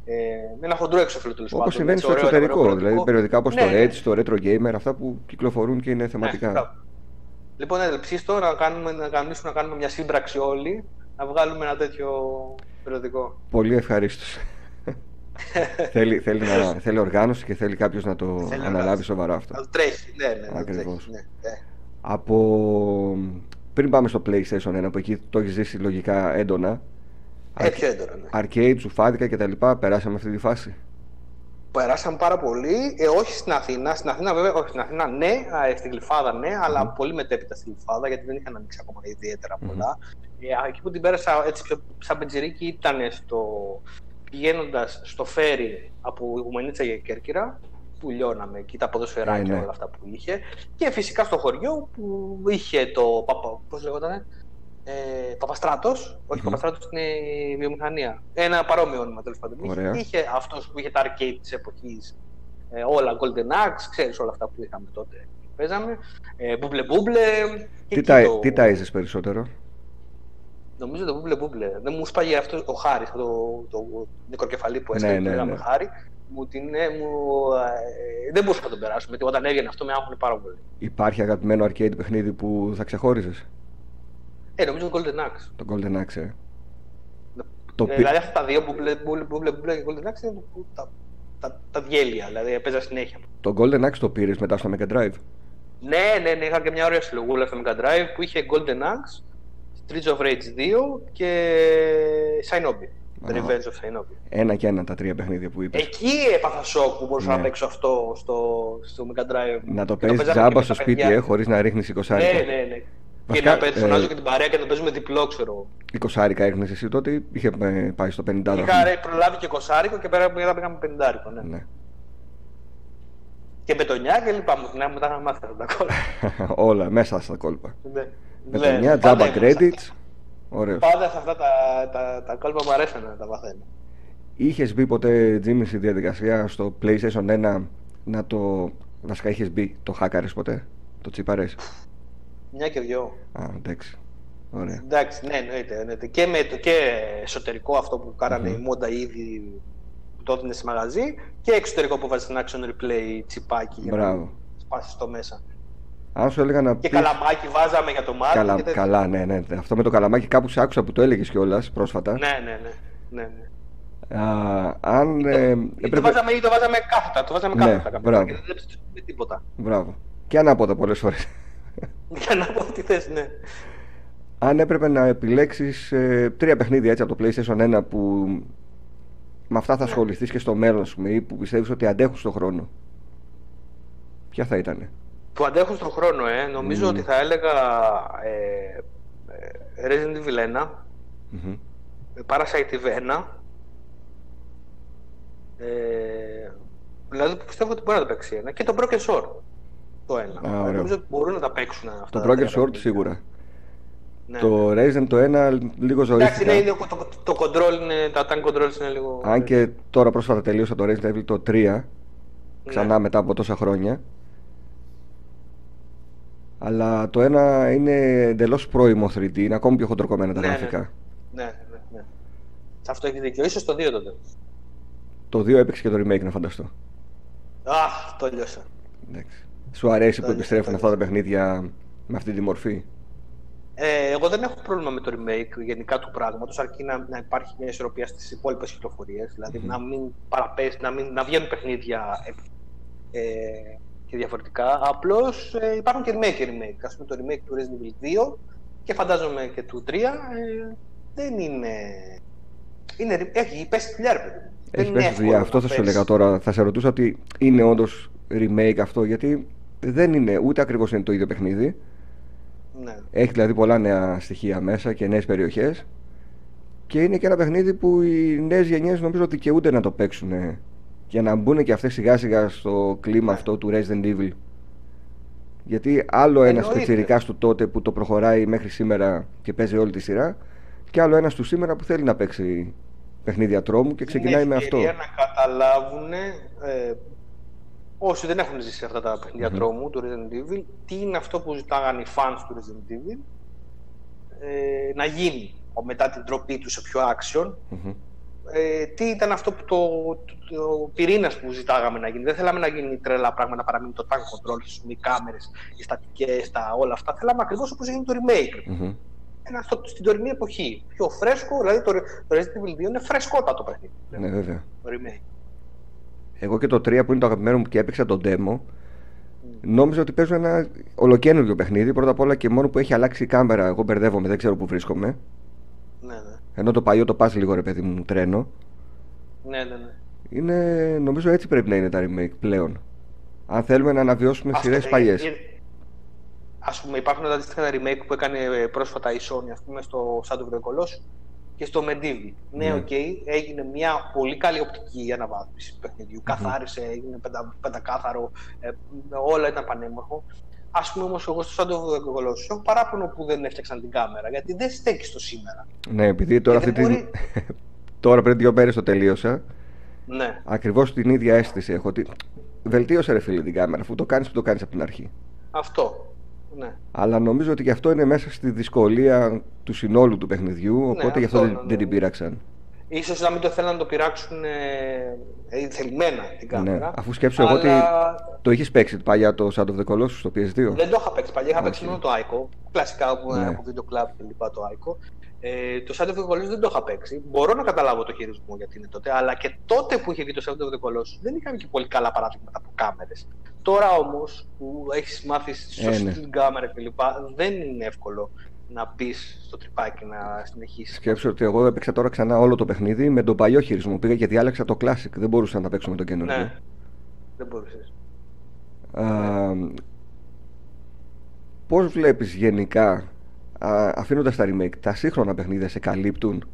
ε, με ένα χοντρό έξωφυλλο τέλος πάντων. Όπω συμβαίνει στο εξωτερικό, δηλαδή περιοδικά όπως ναι, το ναι. Edge, το Retro Gamer, αυτά που κυκλοφορούν και είναι θεματικά. Ναι, λοιπόν, ναι, ψήστο να, κάνουμε, να κανονίσουμε να κάνουμε μια σύμπραξη όλοι, να βγάλουμε ένα τέτοιο περιοδικό. Πολύ ευχαρίστως. (laughs) θέλει, θέλει, να, θέλει οργάνωση και θέλει κάποιος να το θέλει αναλάβει σοβαρά αυτό. Να τρέχει, ναι, ναι. Ακριβώς. Ναι, ναι. Από. Πριν πάμε στο PlayStation 1, που εκεί το έχεις ζήσει λογικά έντονα. Ε, πιο έντονα, ναι. Arcade, σουφάδικα κτλ. Περάσαμε αυτή τη φάση. Περάσαμε πάρα πολύ. Ε, όχι στην Αθήνα. Στην Αθήνα, βέβαια, όχι στην Αθήνα, ναι. Στην Γλυφάδα, ναι. Mm-hmm. Αλλά πολύ μετέπειτα στην Γλυφάδα, γιατί δεν είχαν ανοίξει ακόμα ιδιαίτερα πολλά. Mm-hmm. Ε, εκεί που την πέρασα έτσι πιο σαν πεντζερίκι ήταν στο, πηγαίνοντας στο φέρι από Ουμενίτσα για Κέρκυρα, που λιώναμε εκεί τα ποδοσφαιράκια και ναι, ναι. όλα αυτά που είχε. Και φυσικά στο χωριό που είχε το. Πώς λέγονταν, ε, Παπαστράτος. Όχι, mm-hmm. Παπαστράτος είναι η βιομηχανία. Ένα παρόμοιο όνομα τέλος πάντων. Είχε, είχε αυτός που είχε τα arcade της εποχής. Ε, όλα Golden Axe, ξέρεις όλα αυτά που είχαμε τότε. Παίζαμε. Ε, μπούμπλε μπούμπλε. Τι, τα, το... τι τάιζε περισσότερο; Νομίζω το μπούμπλε μπούμπλε. Δεν μου σπάγει αυτό ο Χάρης, το, το, το μικροκεφαλή που έστειλε. Ναι, ναι, ναι. Χάρη. Μου την, μου, ε, δεν μπορούσα να τον περάσουμε. Γιατί όταν έβγαινε αυτό με άγχωνε πάρα πολύ. Υπάρχει αγαπημένο arcade παιχνίδι που θα ξεχώριζες; Ε, νομίζω το Golden Axe. Το Golden Axe, ε. Το... Ε, δηλαδή αυτά τα δύο που μπλε και Golden Axe είναι τα, τα, τα διέλεια, δηλαδή έπαιζα συνέχεια. Το Golden Axe το πήρες μετά στο Mega Drive; Ναι, ναι, ναι, είχα και μια ωραία συλλογούλα στο Mega Drive που είχε Golden Axe, Streets of Rage 2 και Shinobi. The Revenge of Shinobi. Ένα και ένα τα τρία παιχνίδια που είπες. Εκεί έπαθα σοκ που μπορούσα ναι. να παίξω αυτό στο, στο Mega Drive. Να το παίζεις τζάμπα στο σπίτι, ε, χωρίς να ρίχνεις 20 Ναι, ναι, ναι. Βασικά, και να φωνάζω ε, και την παρέα και να παίζουμε διπλό, ξέρω. 20 άρικα έριχνε εσύ τότε, είχε ε, πάει στο 50. Είχα προλάβει και 20 και πέρα πήγαμε 50 άρικο, ναι. ναι. Και μπετονιά και λοιπά. Ναι, μετά να μάθει τα κόλπα. (laughs) Όλα μέσα στα κόλπα. Ναι. Μπετονιά, ναι, τζάμπα credits. Ωραίος. Πάντα σε αυτά τα, τα, τα κόλπα μου αρέσουν να τα μαθαίνω. Είχες μπει ποτέ, Τζίμι, στη διαδικασία στο PlayStation 1 να το. Βασικά είχες μπει το hackers ποτέ, το τσιπαρέ. Μια και δυο. Α, εντάξει. Ωραία. Εντάξει, ναι, εννοείται. εννοείται. Και, με το, και εσωτερικό αυτό που κάνανε mm-hmm. η Μόντα ήδη που το έδινε σε μαγαζί και εξωτερικό που βάζει στην Action Replay τσιπάκι για να σπάσει το μέσα. Αν σου έλεγα να Και καλαμάκι βάζαμε για το μάτι. Καλά, και καλά ναι, ναι, ναι. Αυτό με το καλαμάκι κάπου σε άκουσα που το έλεγες κιόλας πρόσφατα. Ναι, ναι, ναι. ναι, ναι. Α, αν, ε, έπρεπε... το, βάζαμε, το βάζαμε κάθετα, το βάζαμε ναι, κάθετα μπράβο. και δεν με τίποτα. Μπράβο. Και ανάποδα πολλές φορές. Για να πω τι θες, ναι. Αν έπρεπε να επιλέξεις ε, τρία παιχνίδια έτσι από το PlayStation 1 που με αυτά θα ναι. ασχοληθείς και στο μέλλον σου ή που πιστεύεις ότι αντέχουν στον χρόνο. Ποια θα ήταν. Που αντέχουν στον χρόνο, ε. Νομίζω ότι θα έλεγα ε, ε Resident Evil 1, mm-hmm. Parasite Eve 1, ε, δηλαδή πιστεύω ότι μπορεί να το παίξει ένα και το Broken Sword το ένα. Α, Νομίζω ότι μπορούν να τα παίξουν αυτά. Το Broken Sword σίγουρα. Ναι, το ναι. Resident το ένα λίγο ζωήθηκε. Εντάξει, ναι, το, το, control είναι, τα tank controls είναι λίγο... Αν και τώρα πρόσφατα τελείωσα το Resident Evil το 3, ξανά ναι. μετά από τόσα χρόνια. Αλλά το ένα είναι εντελώς πρώιμο 3D, είναι ακόμη πιο χοντροκομμένα τα ναι, γραφικά. Ναι, ναι, ναι. Σε αυτό έχει δίκιο. σω το 2 τότε. Το 2 έπαιξε και το remake, να φανταστώ. Αχ, το λιώσα. Εντάξει. Σου αρέσει που επιστρέφουν αυτά τα παιχνίδια με αυτή τη μορφή; Ε, εγώ δεν έχω πρόβλημα με το remake γενικά του πράγματος, αρκεί να, να υπάρχει μια ισορροπία στις υπόλοιπες κυκλοφορίες, δηλαδή να μην παραπέσει, να, μην, να βγαίνουν παιχνίδια ε, ε, και διαφορετικά. Απλώς ε, υπάρχουν και remake και remake. Ας πούμε το remake του Resident Evil 2 και φαντάζομαι και του 3 ε, δεν είναι... είναι έχει πέσει δουλειά, ρε παιδί. Έχει πέσει δουλειά. Αυτό θα σου έλεγα τώρα. Θα σε ρωτούσα ότι είναι όντως remake αυτό, γιατί δεν είναι ούτε ακριβώς είναι το ίδιο παιχνίδι. Ναι. Έχει δηλαδή πολλά νέα στοιχεία μέσα και νέες περιοχές. Και είναι και ένα παιχνίδι που οι νέες γενιές νομίζω ότι δικαιούνται να το παίξουν για να μπουν και αυτές σιγά σιγά στο κλίμα ναι. αυτό του Resident Evil. Γιατί άλλο ένας πιτσυρικά του τότε που το προχωράει μέχρι σήμερα και παίζει όλη τη σειρά, και άλλο ένας του σήμερα που θέλει να παίξει παιχνίδια τρόμου και ξεκινάει με αυτό. Για να καταλάβουν ε, όσοι δεν έχουν ζήσει αυτά τα παιχνίδια mm-hmm. τρόμου του Resident Evil, τι είναι αυτό που ζητάγαν οι fans του Resident Evil ε, να γίνει μετά την τροπή τους σε πιο action. Mm-hmm. Ε, τι ήταν αυτό που το, το, το πυρήνας που ζητάγαμε να γίνει. Δεν θέλαμε να γίνει τρελά πράγματα, να παραμείνει το tank control, οι κάμερες, οι στατικές, όλα αυτά. Θέλαμε ακριβώς όπως έγινε το remake. Mm-hmm. Ένα στο, στην τωρινή εποχή. Πιο φρέσκο, δηλαδή το, το Resident Evil 2 είναι φρεσκότατο παιχνίδι. Ναι, βέβαια. Το remake. Εγώ και το 3 που είναι το αγαπημένο μου και έπαιξα το demo, νόμιζα ότι παίζω ένα ολοκένουργιο παιχνίδι. Πρώτα απ' όλα και μόνο που έχει αλλάξει η κάμερα. Εγώ μπερδεύομαι, δεν ξέρω που βρίσκομαι. Ναι, ναι. Ενώ το παλιό το πας λίγο ρε παιδί μου τρένο. Ναι, ναι, ναι. Είναι, νομίζω έτσι πρέπει να είναι τα remake πλέον. Αν θέλουμε να αναβιώσουμε σειρές παλιές. Α πούμε, υπάρχουν τα αντίστοιχα remake που έκανε ε, πρόσφατα η Sony, ας πούμε, στο Shadow of the Colossus και στο MediEvil. Ναι, ναι. OK, okay, έγινε μια πολύ καλή οπτική αναβάθμιση του παιχνιδιού. Mm-hmm. Καθάρισε, έγινε πεντα, πεντακάθαρο, ε, όλα ήταν πανέμορφο. Α πούμε όμως, εγώ στο Shadow of the Colossus έχω παράπονο που δεν έφτιαξαν την κάμερα, γιατί δεν στέκει στο σήμερα. Ναι, επειδή τώρα αυτή μπορεί... (laughs) τώρα πριν δύο μέρες το τελείωσα. Ναι. Ακριβώς την ίδια αίσθηση έχω. Ότι βελτίωσε ρε φίλε την κάμερα, αφού το κάνεις που το κάνεις από την αρχή. Αυτό. Ναι. Αλλά νομίζω ότι γι' αυτό είναι μέσα στη δυσκολία του συνόλου του παιχνιδιού, ναι, οπότε ναι, γι' αυτό, δεν, δεν την πείραξαν. Ίσως να μην το θέλουν να το πειράξουν ε, ε θελημένα την ναι, κάμερα. Ναι. Αφού σκέψω αλλά... εγώ ότι το έχει παίξει παλιά το Shadow of the Colossus στο PS2. Δεν το είχα παίξει παλιά, είχα παίξει μόνο το Ico. Κλασικά που ναι. από Video Club και λοιπά το Ico. Ε, το Shadow of the Colossus δεν το είχα παίξει. Μπορώ να καταλάβω το χειρισμό γιατί είναι τότε, αλλά και τότε που είχε βγει το Shadow of the Colossus δεν είχαμε και πολύ καλά παράδειγματα από κάμερες. Τώρα όμως που έχεις μάθει σωστή ε, ναι. κάμερα κλπ. δεν είναι εύκολο να μπει στο τρυπάκι να συνεχίσεις. Σκέψω ότι εγώ έπαιξα τώρα ξανά όλο το παιχνίδι με τον παλιό χειρισμό. Πήγα και διάλεξα το Classic. Δεν μπορούσα να τα παίξω με τον καινούργιο. Ναι, δεν μπορούσες. Πώς βλέπεις γενικά, αφήνοντας τα remake, τα σύγχρονα παιχνίδια σε καλύπτουν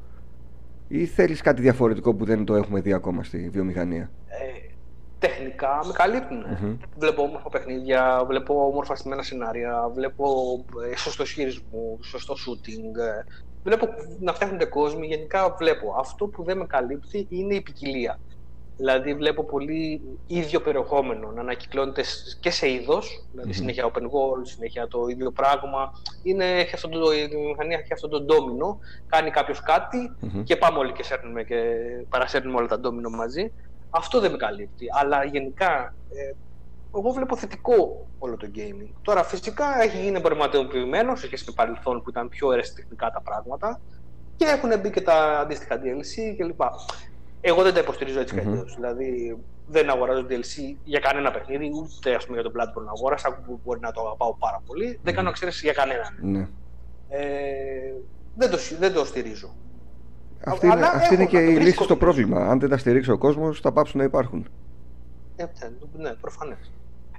ή θέλεις κάτι διαφορετικό που δεν το έχουμε δει ακόμα στη βιομηχανία; Ε, τεχνικά με καλύπτουν. Βλέπω όμορφα παιχνίδια, βλέπω όμορφα στημένα σενάρια, βλέπω ε, σωστό χειρισμό, σωστό shooting. Ε, βλέπω να φτιάχνονται κόσμοι, γενικά βλέπω. Αυτό που δεν με καλύπτει είναι η ποικιλία. Δηλαδή βλέπω πολύ ίδιο περιεχόμενο να ανακυκλώνεται και σε είδος, δηλαδή συνέχεια open world, συνέχεια το ίδιο πράγμα. Είναι, έχει αυτό το, η μηχανία έχει αυτό το ντόμινο, κάνει κάποιος και πάμε όλοι και, σέρνουμε και παρασέρνουμε όλα τα ντόμινο μαζί. Αυτό δεν με καλύπτει. Αλλά γενικά, ε, εγώ βλέπω θετικό όλο το gaming. Τώρα, φυσικά έχει γίνει εμπορευματοποιημένος σε σχέση με παρελθόν που ήταν πιο ερεσιτεχνικά τα πράγματα και έχουν μπει και τα αντίστοιχα DLC κλπ. Εγώ δεν τα υποστηρίζω έτσι mm-hmm. Δηλαδή, δεν αγοράζω DLC για κανένα παιχνίδι, ούτε ας πούμε, για τον Bloodborne αγόρασα, που μπορεί να το αγαπάω πάρα πολύ. Mm-hmm. Δεν κάνω εξαίρεση για κανέναν. Mm-hmm. Ε, δεν, το, δεν το στηρίζω. Αυτή είναι, αυτή είναι και η λύση στο πρόβλημα. Αν δεν τα στηρίξει ο κόσμος, θα πάψουν να υπάρχουν. Ε, ναι, προφανές.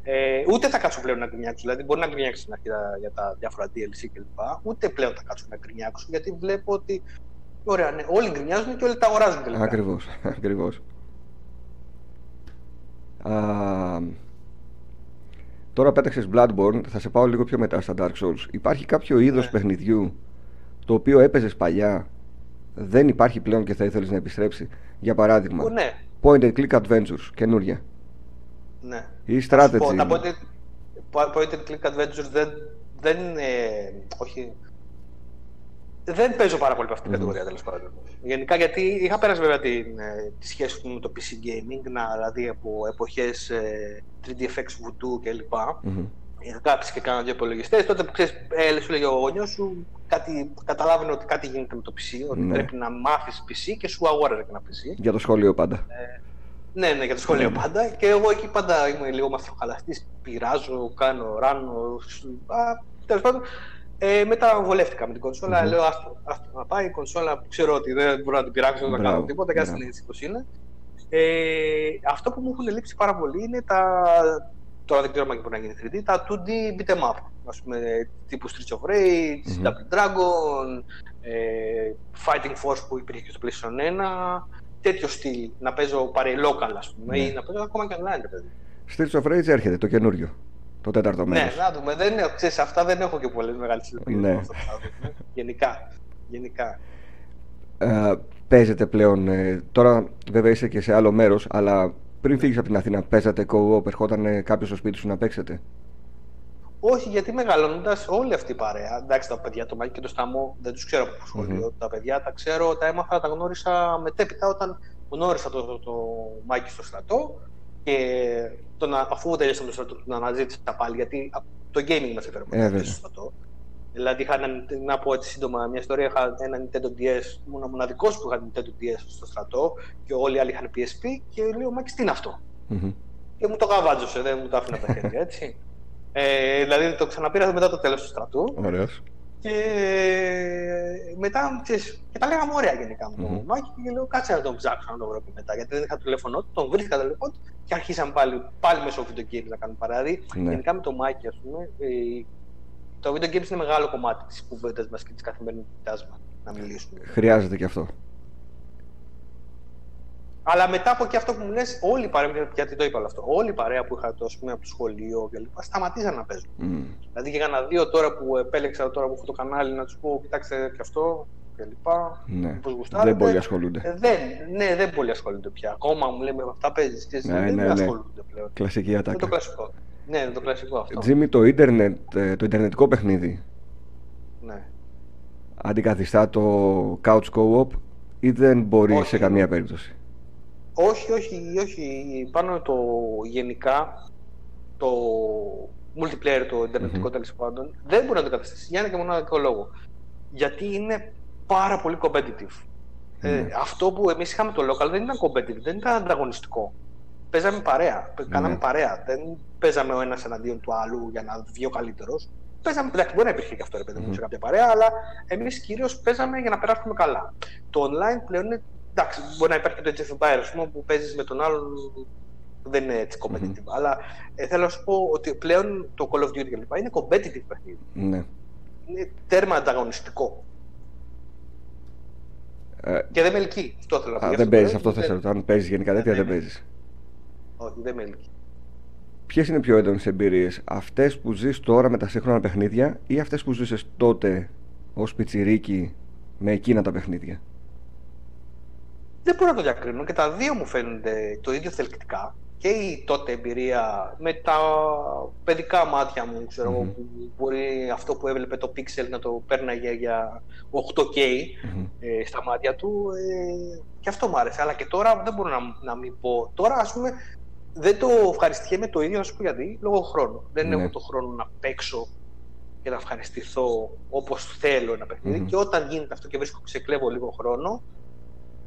Ε, ούτε θα κάτσω πλέον να γκρινιάξω. Δηλαδή, μπορεί να γκρινιάξω στην αρχή για τα διάφορα DLC κλπ. Ούτε πλέον θα κάτσω να γκρινιάξω, γιατί βλέπω ότι. Ωραία, ναι, όλοι γκρινιάζουν και όλοι τα αγοράζουν τελικά. Ακριβώς. (laughs) Ακριβώς. τώρα πέταξες Bloodborne, θα σε πάω λίγο πιο μετά στα Dark Souls. Υπάρχει κάποιο είδος ναι. παιχνιδιού το οποίο έπαιζες παλιά δεν υπάρχει πλέον και θα ήθελες να επιστρέψει. Για παράδειγμα, ναι. point and click adventures, καινούρια. Ναι. Ή strategy. Πω, τα point and, point and click adventures δεν, δεν είναι. Όχι. Δεν παίζω πάρα πολύ με αυτήν την κατηγορία τέλος πάντων. Γενικά γιατί είχα πέρασει βέβαια την, ε, τη σχέση μου με το PC gaming, να, δηλαδή από εποχές 3D FX Voodoo κλπ. Mm-hmm. Είχα κάψει και κάνα δύο υπολογιστές. Τότε που ξέρεις, ε, σου λέγε ο γονιός σου, κάτι, καταλάβαινε ότι κάτι γίνεται με το PC, ότι ναι. πρέπει να μάθεις PC και σου αγόραζε και ένα PC. Για το σχολείο πάντα. Ε, ναι, ναι, για το σχολείο ναι. πάντα. Και εγώ εκεί πάντα είμαι λίγο μαθροχαλαστή. Πειράζω, κάνω, ράνω. Τέλος πάντων, ε, μετά βολεύτηκα με την κονσόλα. Mm-hmm. Λέω, άστο, άστο να πάει η κονσόλα που ξέρω ότι δεν μπορώ να την πειράξω, δεν θα κάνω τίποτα. Κάτι στην είναι. Ε, αυτό που μου έχουν λείψει πάρα πολύ είναι τα, τώρα δεν ξέρω αν μπορεί να γίνει 3D, τα 2D beat'em up. Ας πούμε, τύπου Streets of Rage, mm-hmm. Double Dragon, ε, Fighting Force που υπήρχε και στο PlayStation 1, τέτοιο στυλ, να παίζω παρέ local, ας πούμε, mm-hmm. ή να παίζω ακόμα και online, παιδί. Streets of Rage έρχεται, το καινούριο. Το τέταρτο μέρος. Ναι, να δούμε. Δεν, ξέρεις, αυτά δεν έχω και πολλές μεγάλες ελπίδες. Ναι. γενικά. γενικά. Uh, παίζετε πλέον, ε, τώρα βέβαια είσαι και σε άλλο μέρος, αλλά πριν φύγεις από την Αθήνα, παίζατε co-op, ερχόταν κάποιος στο σπίτι σου να παίξετε; Όχι, γιατί μεγαλώνοντας όλη αυτή η παρέα. Εντάξει, τα παιδιά, το Μάκη και το Σταμό δεν τους ξέρω από σχολείο. Τα παιδιά τα ξέρω, τα έμαθα, τα γνώρισα μετέπειτα όταν γνώρισα το, το, το Μάκη στο στρατό και τον, αφού τελείωσαμε το στρατό, τον αναζήτησα πάλι γιατί το gaming μας έφερε ε, στο στρατό. Δηλαδή, είχα ένα, να πω έτσι σύντομα μια ιστορία. Είχα ένα Nintendo DS, ήμουν ο μοναδικός που είχα Nintendo DS στο στρατό και όλοι οι άλλοι είχαν PSP. Και λέω, Μάκη, τι είναι αυτό; Mm-hmm. Και μου το καβάτζωσε, δεν μου το άφηνα τα χέρια, έτσι. (laughs) ε, δηλαδή, το ξαναπήρα μετά το τέλος του στρατού. Ωραίος. Και μετά, ξέρεις, και τα λέγαμε ωραία γενικά με τον Μάκη και λέω κάτσε να τον ψάξω να τον βρω και μετά. Γιατί δεν είχα το τηλέφωνό του, τον βρήκα το τηλέφωνο του και αρχίσαμε πάλι, πάλι μέσω video games να κάνουμε παράδειγμα. Ναι. Γενικά με τον Μάκη, ας πούμε, το video games είναι μεγάλο κομμάτι της κουβέντας μας και της καθημερινότητάς μας να μιλήσουμε. Χρειάζεται και αυτό. Αλλά μετά από και αυτό που μου λες, όλη η παρέα, γιατί το είπα όλο αυτό, όλη η παρέα που είχα το, πούμε, από το σχολείο κλπ. σταματήσαν να παίζουν. Mm. Δηλαδή και να δύο τώρα που επέλεξα τώρα από αυτό το κανάλι να τους πω, κοιτάξτε και αυτό κλπ. Ναι. δεν πολύ ασχολούνται. Ε, δεν, ναι, δεν πολύ ασχολούνται πια. Ακόμα μου λέμε αυτά παίζεις και ναι, δεν ναι, ναι. ασχολούνται πλέον. Κλασική ατάκα. Είναι το κλασικό. Ναι, είναι το κλασικό αυτό. Τζίμι, το ίντερνετ, ε, το ιντερνετικό παιχνίδι. Ναι. Αντικαθιστά το couch co-op ή δεν μπορεί σε καμία περίπτωση; Όχι, όχι, όχι. Πάνω το γενικά, το multiplayer, το ιντερνετικό mm-hmm. τέλος πάντων, δεν μπορεί να το καταστήσει για ένα και μοναδικό λόγο. Γιατί είναι πάρα πολύ competitive. Ε, αυτό που εμείς είχαμε το local δεν ήταν competitive, δεν ήταν ανταγωνιστικό. Παίζαμε παρέα, κάναμε ναι. παρέα. Δεν παίζαμε ο ένας εναντίον του άλλου για να βγει ο καλύτερος. Παίζαμε, εντάξει, μπορεί να υπήρχε και αυτό ρε παιδί μου σε κάποια παρέα, αλλά εμείς κυρίως παίζαμε για να περάσουμε καλά. Το online πλέον είναι εντάξει, μπορεί να υπάρχει και το HF Empire, που παίζεις με τον άλλον δεν είναι έτσι competitive. Mm-hmm. Αλλά ε, θέλω να σου πω ότι πλέον το Call of Duty κλπ. είναι competitive παιχνίδι. Ναι. Είναι τέρμα ανταγωνιστικό. Ε, και δεν με ελκύει. Αυτό θέλω να πω. δεν παίζεις αυτό, θέλω. Αν παίζεις γενικά τέτοια, δεν παίζεις. Όχι, δεν με ελκύει. Ποιες είναι οι πιο έντονες εμπειρίες, αυτές που ζεις τώρα με τα σύγχρονα παιχνίδια ή αυτές που ζούσες τότε ως πιτσιρίκι με εκείνα τα παιχνίδια; Δεν μπορώ να το διακρίνω και τα δύο μου φαίνονται το ίδιο θελκτικά και η τότε εμπειρία με τα παιδικά μάτια μου, ξέρω mm-hmm. που μπορεί αυτό που έβλεπε το Pixel να το πέρναγε για 8K mm-hmm. ε, στα μάτια του ε, και αυτό μου άρεσε, αλλά και τώρα δεν μπορώ να, να μην πω. Τώρα ας πούμε δεν το ευχαριστιέμαι το ίδιο, να σου πω γιατί, λόγω χρόνου. Δεν mm-hmm. έχω το χρόνο να παίξω και να ευχαριστηθώ όπως θέλω ένα παιχνίδι και όταν γίνεται αυτό και βρίσκω ξεκλέβω λίγο χρόνο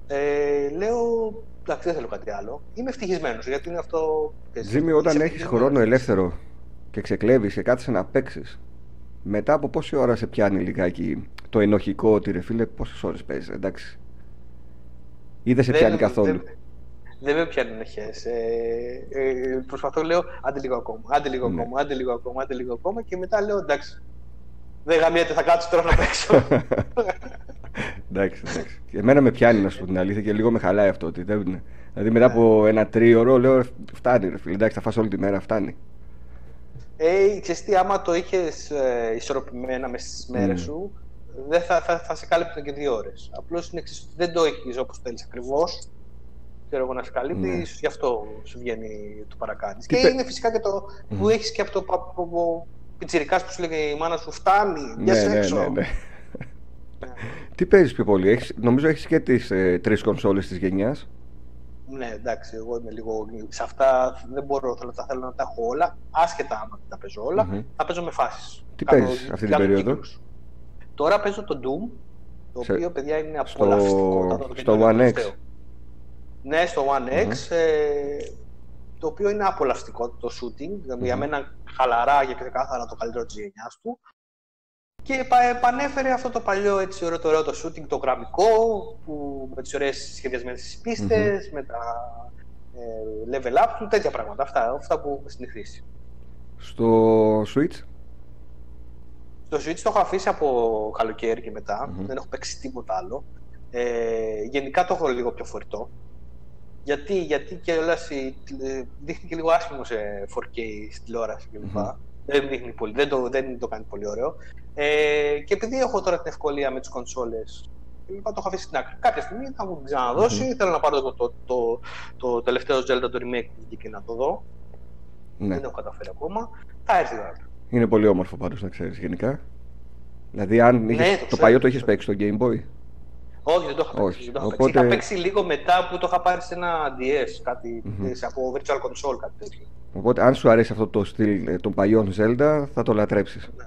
ε, λέω, εντάξει, δεν θέλω κάτι άλλο. Είμαι ευτυχισμένος γιατί είναι αυτό. Ζήμη, όταν έχεις χρόνο ελεύθερο και ξεκλέβεις και κάθεσαι να παίξεις, μετά από πόση ώρα σε πιάνει λιγάκι το ενοχικό ότι ρε φίλε, πόσες ώρες παίζεις, εντάξει. Ή δεν σε πιάνει καθόλου; Δεν, με πιάνει ενοχές. Ε, ε, προσπαθώ, λέω, άντε λίγο ακόμα, άντε λίγο ναι. ακόμα, άντε λίγο ακόμα, άντε λίγο ακόμα και μετά λέω, εντάξει. Δεν γαμιέται, θα κάτσω τώρα να παίξω. (laughs) εντάξει, εντάξει. Εμένα με πιάνει να σου πω την αλήθεια και λίγο με χαλάει αυτό. Ότι δεν... Δηλαδή μετά από ένα τρίωρο λέω φτάνει ρε φίλε, εντάξει θα φας όλη τη μέρα, φτάνει. Ε, ξέρεις τι, άμα το είχες ε, ισορροπημένα μέσα στις μέρες mm. σου, δεν θα, θα, θα σε κάλυπταν και δύο ώρες. Απλώς είναι εξής, ότι δεν το έχεις όπως θέλεις ακριβώς, ξέρω εγώ να σε καλύπτει, mm. ίσως γι' αυτό σου βγαίνει το παρακάνεις. Και, και είναι φυσικά και το mm. που έχεις και αυτό που πιτσιρικάς που σου λέγει η μάνα σου φτάνει, ναι, ναι, έξω. Ναι, ναι. (laughs) Τι παίζεις πιο πολύ, έχεις, νομίζω έχεις και τις ε, τρεις κονσόλες της γενιάς. Ναι, εντάξει, εγώ είμαι λίγο. Σε αυτά δεν μπορώ, θέλω, θα θέλω να τα έχω όλα. Άσχετα άμα τα παίζω όλα, mm-hmm. θα παίζω με φάσεις. Τι παίζεις αυτή την περίοδο; Κύκλους. Τώρα παίζω το Doom, το σε... οποίο παιδιά είναι απολαυστικό. Στο, στο One X. Ναι, στο One X. Mm-hmm. Ε, το οποίο είναι απολαυστικό το shooting. Mm-hmm. Για μένα χαλαρά και ξεκάθαρα το καλύτερο της γενιάς του. Και επανέφερε αυτό το παλιό έτσι ωραίο το, ωραίο, το shooting, το γραμμικό, που, με τις ωραίες σχεδιασμένες πίστες, mm-hmm. με τα ε, level up του, τέτοια πράγματα, αυτά, αυτά που έχουμε συνηθίσει. Στο Switch? Στο Switch το έχω αφήσει από καλοκαίρι και μετά, mm-hmm. δεν έχω παίξει τίποτα άλλο. Ε, γενικά το έχω λίγο πιο φορητό. Γιατί, γιατί και όλα δείχνει και λίγο άσχημο σε 4K στην τηλεόραση κλπ. Mm-hmm. Δεν δείχνει πολύ, δεν το, δεν το κάνει πολύ ωραίο. Ε, και επειδή έχω τώρα την ευκολία με τις κονσόλες, είπα το έχω αφήσει στην άκρη. Κάποια στιγμή θα μου την ξαναδώσει. Mm-hmm. Θέλω να πάρω το, το, το, το, τελευταίο Zelda το remake που βγήκε να το δω. Ναι. Δεν έχω καταφέρει ακόμα. Θα έρθει τώρα. Είναι πολύ όμορφο πάντως να ξέρεις γενικά. Δηλαδή, αν είχες, ναι, το, το παλιό το έχει παίξει στο Game Boy. Όχι, δεν το είχα παίξει. Δεν το είχα, Οπότε... είχα παίξει λίγο μετά που το είχα πάρει σε ένα DS, κάτι, mm-hmm. από Virtual Console, κάτι τέτοιο. Οπότε, αν σου αρέσει αυτό το στυλ ε, των παλιών Zelda, θα το λατρέψεις. Ναι.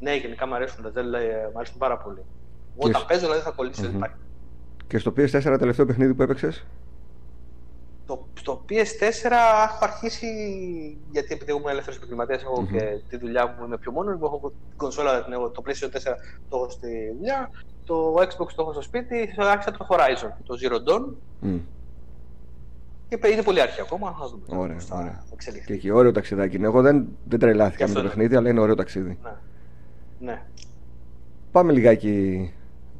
Ναι, γενικά μου αρέσουν τα Zelda, ε, μου αρέσουν πάρα πολύ. Όταν παίζω, δηλαδή θα κολλήσει, δεν υπάρχει. Και στο PS4 τελευταίο παιχνίδι που έπαιξες; Το, στο PS4 έχω αρχίσει, γιατί επειδή ήμουν ελεύθερος επιχειρηματίας, έχω mm-hmm. και τη δουλειά μου, είμαι πιο μόνος μου. Έχω την κονσόλα, το PlayStation 4 το έχω στη δουλειά, το Xbox το έχω στο σπίτι, άρχισα το Horizon, το Zero Dawn. Mm. Και είναι πολύ αρχή ακόμα, θα δούμε. Ωραία, ωραία. Και έχει ωραίο ταξιδάκι. Εγώ δεν, δεν τρελάθηκα με το παιχνίδι, αλλά είναι ωραίο ταξίδι. Ναι. ναι. Πάμε λιγάκι.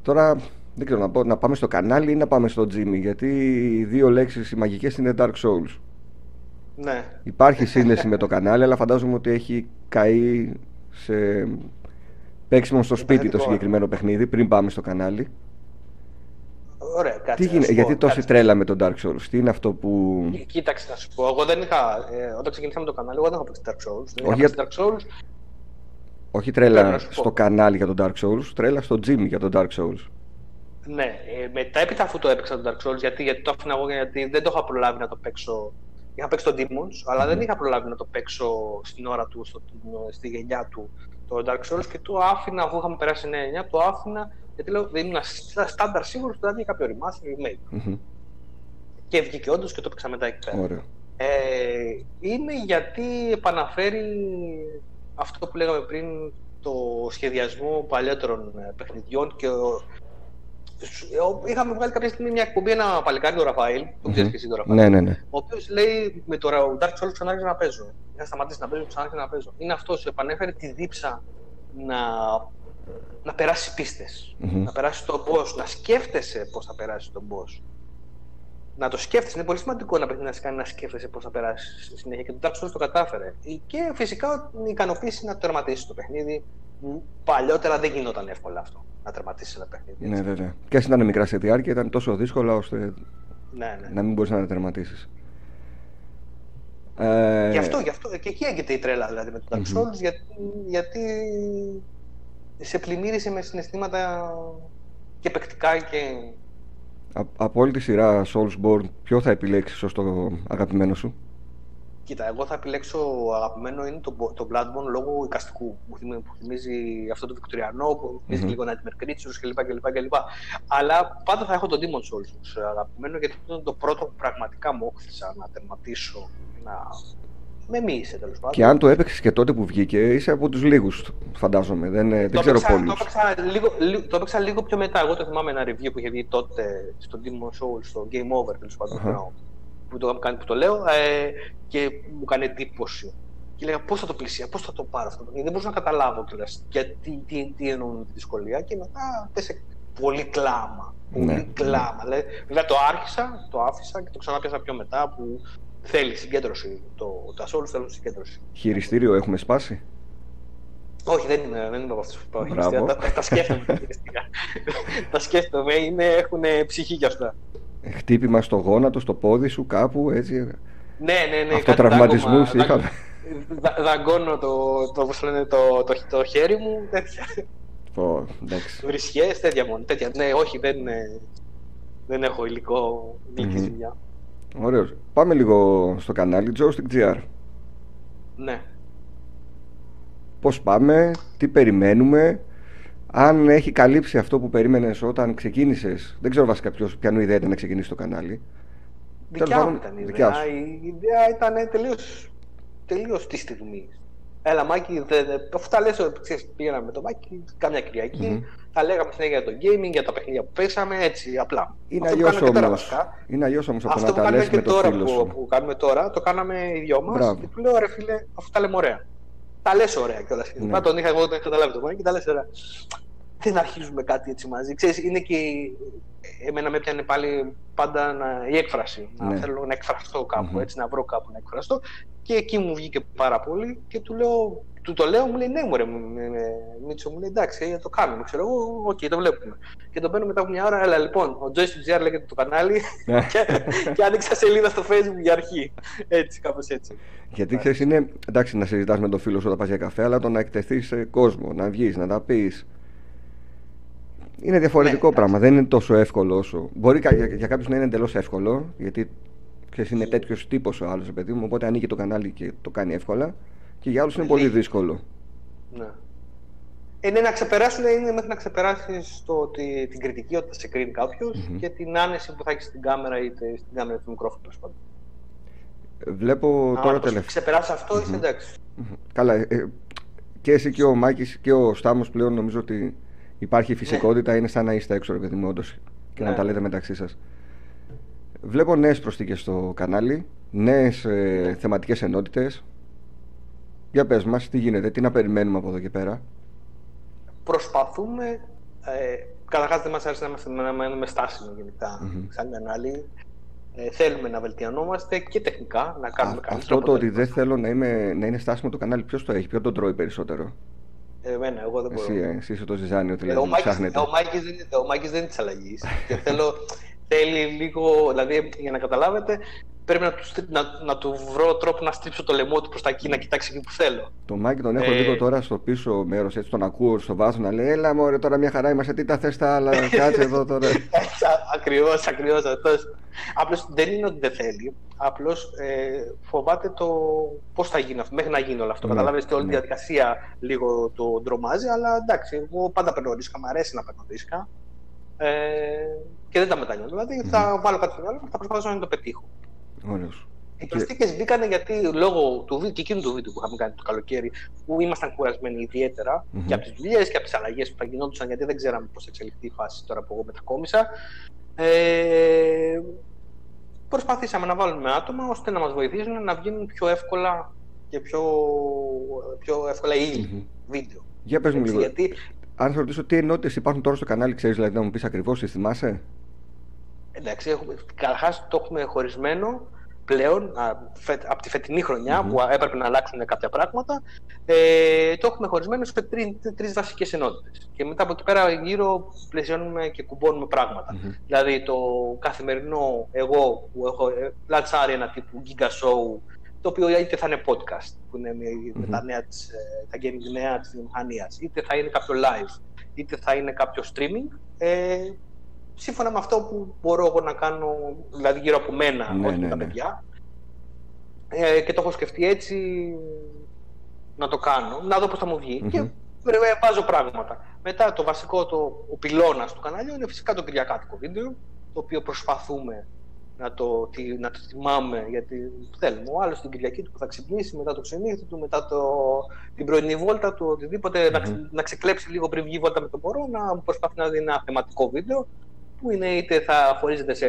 Τώρα δεν ξέρω να, πω, να πάμε στο κανάλι ή να πάμε στο Jimmy, γιατί οι δύο λέξεις οι μαγικές είναι Dark Souls. Ναι. Υπάρχει σύνδεση με το κανάλι, αλλά φαντάζομαι ότι έχει καεί σε παίξιμο στο σπίτι το συγκεκριμένο παιχνίδι πριν πάμε στο κανάλι. Ωραία, κάτσε, Τι γίνεται, γιατί τόση τρέλα με τον Dark Souls, τι είναι αυτό που. Κοίταξε να σου πω, εγώ δεν είχα. Ε, όταν ξεκινήσαμε το κανάλι, εγώ δεν είχα παίξει Dark Souls. Δεν Όχι, είχα Dark Souls. Όχι τρέλα στο κανάλι για τον Dark Souls, τρέλα στο gym για τον Dark Souls. Ναι, ε, μετά έπειτα αφού το έπαιξα τον Dark Souls, γιατί, γιατί το άφηνα εγώ γιατί δεν το είχα προλάβει να το παίξω. Είχα παίξει το Demons, αλλά δεν είχα προλάβει να το παίξω στην ώρα του, στο, στη γενιά του το Dark Souls και το άφηνα, αφού είχαμε περάσει 9-9, το άφηνα γιατί λέω δεν ήμουν στάνταρ σίγουρος ότι θα βγει κάποιο remaster remake. Mm-hmm. Και βγήκε όντως και το έπαιξα μετά εκεί πέρα. Ε, είναι γιατί επαναφέρει αυτό που λέγαμε πριν, το σχεδιασμό παλιότερων ε, παιχνιδιών και Είχαμε βγάλει κάποια στιγμή μια εκπομπή ένα παλικάρι του Ραφαήλ, το ξέρεις και εσύ τον Ραφαήλ. Ναι, ναι, ναι. Ο οποίος λέει με το Dark Souls ξανά να παίζω. Είχα σταματήσει να παίζω, ξανά να παίζω. Είναι αυτός, σου επανέφερε τη δίψα να, να περάσει πίστες. Να περάσει τον boss, να σκέφτεσαι πώς θα περάσει τον boss. Να το σκέφτεσαι. Είναι πολύ σημαντικό να πρέπει να σε κάνει να σκέφτεσαι πώς θα περάσει στη συνέχεια. Και το Dark Souls το κατάφερε. Και φυσικά η ικανοποίηση να τερματίσει το παιχνίδι. Παλιότερα δεν γινόταν εύκολα αυτό να τερματίσει ένα παιχνίδι. Ναι, βέβαια. Και ας ήταν μικρά σε διάρκεια, ήταν τόσο δύσκολο ώστε ναι, ναι. να μην μπορείς να τερματίσεις. Ε... Γι' αυτό, γι' αυτό, και εκεί έγινε η τρέλα δηλαδή με το Dark Souls, γιατί, γιατί σε πλημμύρισε με συναισθήματα και παικτικά και... από όλη τη σειρά Soulsborne, ποιο θα επιλέξεις ως το αγαπημένο σου; Κοίτα, εγώ θα επιλέξω αγαπημένο είναι το, το Bloodborne λόγω οικαστικού που θυμίζει, αυτό το Βικτωριανό, που θυμίζει mm-hmm. λίγο Nightmare Creatures κλπ, κλπ, κλπ. Αλλά πάντα θα έχω το Demon Souls ως αγαπημένο γιατί ήταν το πρώτο που πραγματικά μου όχθησα να τερματίσω, να με μίλησε τέλος πάντων. Και αν το έπαιξες και τότε που βγήκε, είσαι από τους λίγους, φαντάζομαι. Δεν, ε, δεν ξέρω πολλούς. Το, έπαιξα λίγο, το έπαιξα λίγο πιο μετά. Εγώ το θυμάμαι ένα review που είχε βγει τότε στο Demon Souls, στο Game Over τέλος πάντων. Uh-huh. Που, το, που το λέω ε, και μου έκανε εντύπωση. Και λέγα πώς θα το πλησία, πώς θα το πάρω αυτό. Γιατί δεν μπορούσα να καταλάβω κιόλας γιατί τι, τι εννοούν τη δυσκολία. Και μετά πέσε πολύ κλάμα. Πολύ ναι. κλάμα. Δηλαδή, βέβαια το άρχισα, το άφησα και το ξανάπιασα πιο μετά που θέλει συγκέντρωση. Το, τα Souls θέλουν συγκέντρωση. Χειριστήριο έχουμε σπάσει; Όχι, δεν είμαι, δεν είμαι από αυτούς που πάω Τα, τα, σκέφτομαι. (laughs) τα σκέφτομαι, είναι, έχουν ψυχή για αυτά. Χτύπημα στο γόνατο, στο πόδι σου, κάπου έτσι. Ναι, ναι, ναι. Αυτοτραυματισμού είχαμε. Δαγκώνω το, το, το, το, το, το χέρι μου, τέτοια. Oh, Βρισιές, τέτοια μόνο. Τέτοια. Ναι, όχι, δεν, δεν έχω υλικό δίκη mm-hmm. δουλειά. Ωραίος. Πάμε λίγο στο κανάλι Joystick GR. Ναι. Πώς πάμε, τι περιμένουμε, αν έχει καλύψει αυτό που περίμενες όταν ξεκίνησες. Δεν ξέρω βασικά ποιος, ποιανού ιδέα ήταν να ξεκινήσει το κανάλι. Δικιά μου ήταν η ιδέα. Η ιδέα ήταν τελείως, τελείως της στιγμής. Έλα, Μάκη, αφού τα λες, πήγαμε με το Μάκη κάμια Κυριακή, mm-hmm. τα λέγαμε συνέχεια για το gaming, για τα παιχνίδια που παίξαμε, έτσι απλά. Είναι αλλιώς όμως. Είναι αλλιώς όμως από να τα λες με το φίλο που, που κάνουμε τώρα, το κάναμε οι δυο μας και του λέω, ρε φίλε, αφού τα λέμε ωραία. Τα λες ωραία κιόλας. Ναι. τον είχα εγώ, δεν καταλάβει το Μάκη, τα λες ωραία. Δεν αρχίζουμε κάτι έτσι μαζί. Ξέρεις, είναι και εμένα με έπιανε πάλι πάντα να, η έκφραση. Ναι. Να θέλω να εκφραστώ κάπου, mm-hmm. έτσι, να βρω κάπου να εκφραστώ. Και εκεί μου βγήκε πάρα πολύ και του λέω, του το λέω, μου λέει ναι, μωρέ, Μίτσο, μου λέει εντάξει, το κάνουμε. Ξέρω εγώ, OK, okay, το βλέπουμε. Και το παίρνω μετά από μια ώρα, αλλά λοιπόν, ο Joystick GR λέγεται το κανάλι ναι. (laughs) και, και άνοιξα σελίδα στο Facebook για αρχή. Έτσι, κάπως έτσι. Γιατί ξέρεις, είναι εντάξει να συζητάς με τον φίλο σου όταν πας για καφέ, αλλά το να εκτεθείς σε κόσμο, να βγεις, να τα πεις. Είναι διαφορετικό ναι, πράγμα. Δεν είναι τόσο εύκολο όσο. Μπορεί για, για κάποιους να είναι εντελώς εύκολο, γιατί ξέρεις, είναι τέτοιος τύπος ο άλλος, παιδί μου. Οπότε ανοίγει το κανάλι και το κάνει εύκολα. Και για άλλους είναι πολύ δύσκολο. Ναι. Ε, ναι, να ξεπεράσουν είναι μέχρι να ξεπεράσεις την κριτική όταν σε κρίνει και την άνεση που θα έχεις στην κάμερα είτε στην κάμερα του μικρόφωνου. Βλέπω τώρα τελευταία. Αν ξεπεράσει αυτό, είσαι εντάξει. Καλά. Ε, και εσύ και ο Μάκης και ο Στάμος πλέον νομίζω ότι υπάρχει φυσικότητα. Ναι. Είναι σαν να είστε έξω, ρε παιδί μου, όντως. Και να ναι. τα λέτε μεταξύ σας. Βλέπω νέες προσθήκε στο κανάλι, νέες ε, ναι. θεματικές ενότητες. Για πες μας, τι γίνεται, τι να περιμένουμε από εδώ και πέρα; Προσπαθούμε, ε, καταρχάς δεν μας άρεσε να είμαστε να μένουμε στάσιμοι γενικά mm-hmm. σαν κανάλι. Ε, θέλουμε να βελτιωνόμαστε και τεχνικά, να κάνουμε καλύτερα. Αυτό το ότι δεν θέλω να, είμαι, να είναι στάσιμο το κανάλι, ποιος το έχει, ποιο τον τρώει περισσότερο; Εμένα, εγώ δεν μπορώ. Εσύ, ε, εσύ είσαι το ζυζάνιο, δηλαδή, ο, Μάκης, ο, Μάκης δεν, ο Μάκης δεν είναι της αλλαγής. και θέλω, (laughs) θέλει λίγο, δηλαδή για να καταλάβετε, πρέπει να του, να, να του βρω τρόπο να στρίψω το λαιμό του προς τα εκεί, να κοιτάξει εκεί που θέλω. Το Μάκη τον έχω ε... λίγο τώρα στο πίσω μέρος, έτσι τον ακούω στο βάζο να λέει: Έλα, μωρέ, τώρα μια χαρά είμαστε. Τι τα θες τα άλλα, (laughs) κάτσε εδώ τώρα. ακριβώς, ακριβώς αυτός. Απλώς δεν είναι ότι δεν θέλει. Απλώς ε, φοβάται το πώς θα γίνει αυτό, μέχρι να γίνει όλο αυτό. Ναι, Καταλάβετε όλη ναι. τη διαδικασία λίγο το ντρομάζει, αλλά εντάξει, εγώ πάντα παίρνω ρίσκα, μου αρέσει να παίρνω ρίσκα. Ε, και δεν τα μετανιώνω. Δηλαδή θα βάλω κάτι στο μυαλό και θα προσπαθήσω να το πετύχω. Ωραίος. Οι προσθήκε και... μπήκαν γιατί λόγω του, και εκείνου του βίντεο που είχαμε κάνει το καλοκαίρι, που ήμασταν κουρασμένοι ιδιαίτερα mm-hmm. και από τις δουλειές και από τις αλλαγές που θα γινόντουσαν, γιατί δεν ξέραμε πώς θα εξελιχθεί η φάση τώρα που εγώ μετακόμισα. Ε, προσπαθήσαμε να βάλουμε άτομα ώστε να μας βοηθήσουν να βγαίνουν πιο εύκολα και πιο, πιο εύκολα οι mm-hmm. βίντεο. Για πες μου λίγο. Γιατί... Αν θα ρωτήσω τι ενότητες υπάρχουν τώρα στο κανάλι, ξέρεις δηλαδή να μου πεις ακριβώς, θυμάσαι; Εντάξει, καταρχάς το έχουμε χωρισμένο πλέον από τη φετινή που έπρεπε να αλλάξουν κάποια πράγματα. Ε, το έχουμε χωρισμένο σε τρει τρεις βασικές ενότητες. Και μετά από εκεί πέρα γύρω πλαισιώνουμε και κουμπώνουμε Δηλαδή το καθημερινό εγώ που έχω ε, λατσάρει ένα τύπου giga show το οποίο είτε θα είναι podcast που είναι με τα, νέα της, ε, τα gaming νέα της βιομηχανίας, είτε θα είναι κάποιο live, είτε θα είναι κάποιο streaming. Ε, σύμφωνα με αυτό που μπορώ εγώ να κάνω, δηλαδή γύρω από μένα, ναι, όχι ναι, τα ναι. παιδιά. Ε, και το έχω σκεφτεί έτσι να το κάνω, να δω πώς θα μου βγει. Mm-hmm. Και βάζω πράγματα. Μετά το βασικό, το, ο πυλώνας του καναλιού είναι φυσικά το κυριακάτικο βίντεο, το οποίο προσπαθούμε να το, να το θυμάμαι γιατί θέλουμε. Ο άλλος την Κυριακή του που θα ξυπνήσει, μετά το ξενύχτη του, μετά το, την πρωινή βόλτα του, οτιδήποτε, mm-hmm. να, να ξεκλέψει λίγο πριν βγει βόλτα με τον μωρό, να προσπαθεί να δει ένα θεματικό βίντεο που είναι είτε θα χωρίζεται σε,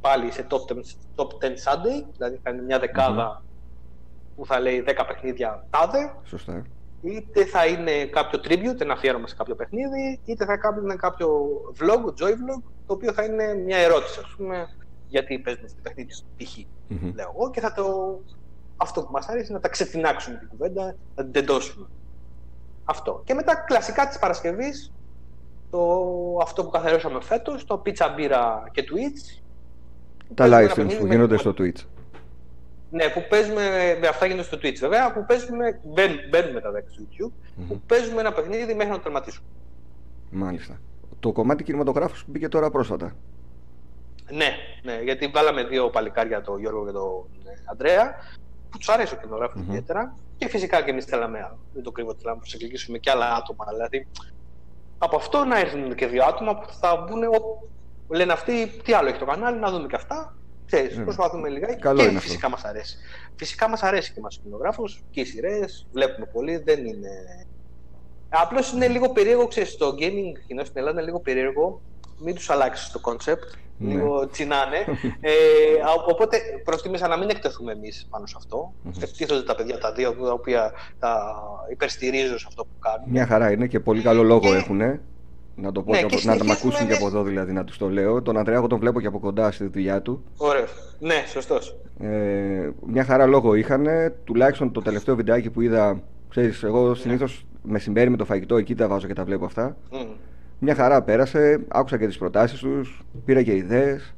πάλι σε top 10, top 10 Sunday, δηλαδή θα είναι μια δεκάδα που θα λέει 10 παιχνίδια τάδε. Σωστά. Είτε θα είναι κάποιο tribute, ένα αφιέρωμα σε κάποιο παιχνίδι, είτε θα είναι κάποιο vlog, joy vlog, το οποίο θα είναι μια ερώτηση, ας πούμε, γιατί παίζουμε στο παιχνίδι π.χ. Mm-hmm. λέω εγώ, και θα το... αυτό που μας αρέσει να τα ξετινάξουμε την κουβέντα, να την τεντώσουμε. Αυτό. Και μετά κλασικά της Παρασκευής το, αυτό που καθαρίσαμε φέτος, το pizza μπύρα και Twitch. Τα live streams που γίνονται στο Twitch. Ναι, που παίζουμε, με αυτά γίνονται στο Twitch βέβαια, που παίζουμε, μπαίνουμε τα 10 στο YouTube, mm-hmm. που παίζουμε ένα παιχνίδι μέχρι να το τερματίσουμε. Μάλιστα. Το κομμάτι κινηματογράφου μπήκε τώρα πρόσφατα. Ναι, ναι, γιατί βάλαμε δύο παλικάρια, τον Γιώργο και τον Αντρέα, που τους αρέσει ο κινηματογράφος mm-hmm. ιδιαίτερα. Και φυσικά και εμείς θέλαμε, δεν το κρύβω, θέλαμε να προσεγγίσουμε και άλλα άτομα. Δηλαδή, από αυτό να έρθουν και δύο άτομα που θα μπουν. Λένε αυτοί, τι άλλο έχει το κανάλι, να δούμε και αυτά. Ξέρεις, mm. προσπαθούμε λιγάκι Καλό και φυσικά μας αρέσει. Φυσικά μας αρέσει και μας ο και οι σειρές, βλέπουμε πολύ, δεν είναι... Απλώς είναι λίγο περίεργο, ξέρεις, το gaming κοινό στην Ελλάδα είναι λίγο περίεργο, μην τους αλλάξεις το concept ναι. λίγο τσινάνε. (laughs) ε, οπότε προτίμησα να μην εκτεθούμε εμείς πάνω σε αυτό. Mm-hmm. Εκτίθονται τα παιδιά τα δύο, τα οποία τα υπερστηρίζω σε αυτό που κάνουν. Μια χαρά είναι και πολύ καλό λόγο και... έχουν. Να το πω ναι, και, να τα ακούσουν και από εδώ δηλαδή να τους το λέω. Τον Αντρέα εγώ τον βλέπω και από κοντά στη δουλειά του. Ωραία. Ναι, σωστός. Ε, μια χαρά λόγο είχαν. Τουλάχιστον το τελευταίο βιντεάκι που είδα. Ξέρεις, εγώ συνήθως μεσημέρι με το φαγητό εκεί τα βάζω και τα βλέπω αυτά. Mm. Μια χαρά πέρασε, άκουσα και τις προτάσεις τους, πήρα και ιδέες.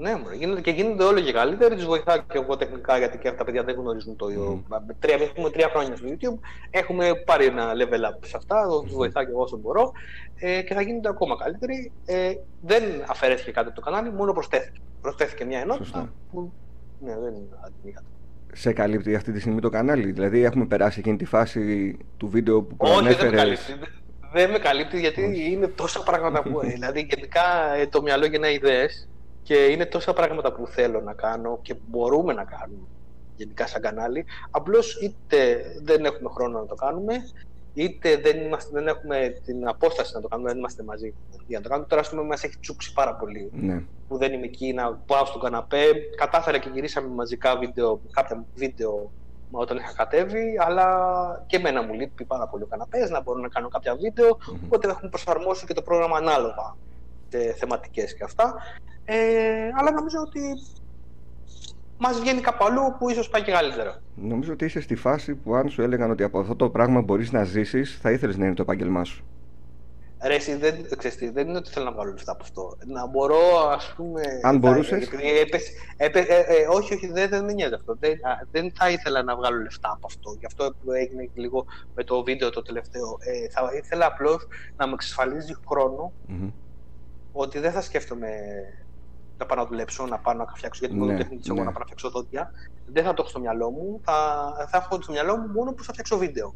Ναι, μου γίνεται και γίνονται όλο και καλύτεροι. Τους βοηθάω και εγώ τεχνικά γιατί και αυτά τα παιδιά δεν γνωρίζουν το ίδιο. Mm. Τρία, έχουμε τρία χρόνια στο YouTube. Έχουμε πάρει ένα level up σε αυτά. Τους βοηθάω και εγώ όσο μπορώ. Ε, και θα γίνονται ακόμα καλύτεροι. Ε, δεν αφαιρέθηκε κάτι από το κανάλι, μόνο προσθέθηκε. Προσθέθηκε μια ενότητα Σωστά. που. Ναι, δεν είναι Σε καλύπτει αυτή τη στιγμή το κανάλι, δηλαδή έχουμε περάσει εκείνη τη φάση του βίντεο που προανέφερες. Όχι, δεν δεν με καλύπτει γιατί είναι τόσα πράγματα που. (laughs) δηλαδή, γενικά ε, το μυαλό γεννά ιδέες και είναι τόσα πράγματα που θέλω να κάνω και μπορούμε να κάνουμε γενικά σαν κανάλι. Απλώς είτε δεν έχουμε χρόνο να το κάνουμε, είτε δεν, είμαστε, δεν έχουμε την απόσταση να το κάνουμε, δεν είμαστε μαζί για να το κάνουμε. Τώρα, ας πούμε, μας έχει τσούξει πάρα πολύ ναι. που δεν είμαι εκεί να πάω στον καναπέ. Κατάφερα και γυρίσαμε μαζικά βίντεο, κάποια βίντεο όταν είχα κατέβει, αλλά και εμένα μου λείπει πάρα πολύ ο καναπές, να μπορώ να κάνω κάποια βίντεο. Mm-hmm. Οπότε έχουμε προσαρμόσει και το πρόγραμμα ανάλογα σε θεματικές και αυτά. Ε, αλλά νομίζω ότι μας βγαίνει κάπου αλλού που ίσως πάει και καλύτερα. Νομίζω ότι είσαι στη φάση που αν σου έλεγαν ότι από αυτό το πράγμα μπορείς να ζήσεις, θα ήθελες να είναι το επάγγελμά σου. Ρε, εσύ, δεν, ξέρεις, δεν είναι ότι θέλω να βγάλω λεφτά από αυτό. Να μπορώ, ας πούμε. Αν μπορούσες. Ε, ε, όχι, όχι, δεν, δεν με νοιάζει αυτό. Δεν, δεν θα ήθελα να βγάλω λεφτά από αυτό. Γι' αυτό έγινε και λίγο με το βίντεο το τελευταίο. Ε, θα ήθελα απλώς να με εξασφαλίζει χρόνο mm-hmm. ότι δεν θα σκέφτομαι να πάω να δουλέψω, να πάω να φτιάξω. Γιατί μόνο ναι, τεχνική ναι. να πάω να φτιάξω δόντια. Δεν θα το έχω στο μυαλό μου. Θα, θα έχω στο μυαλό μου μόνο που θα φτιάξω βίντεο.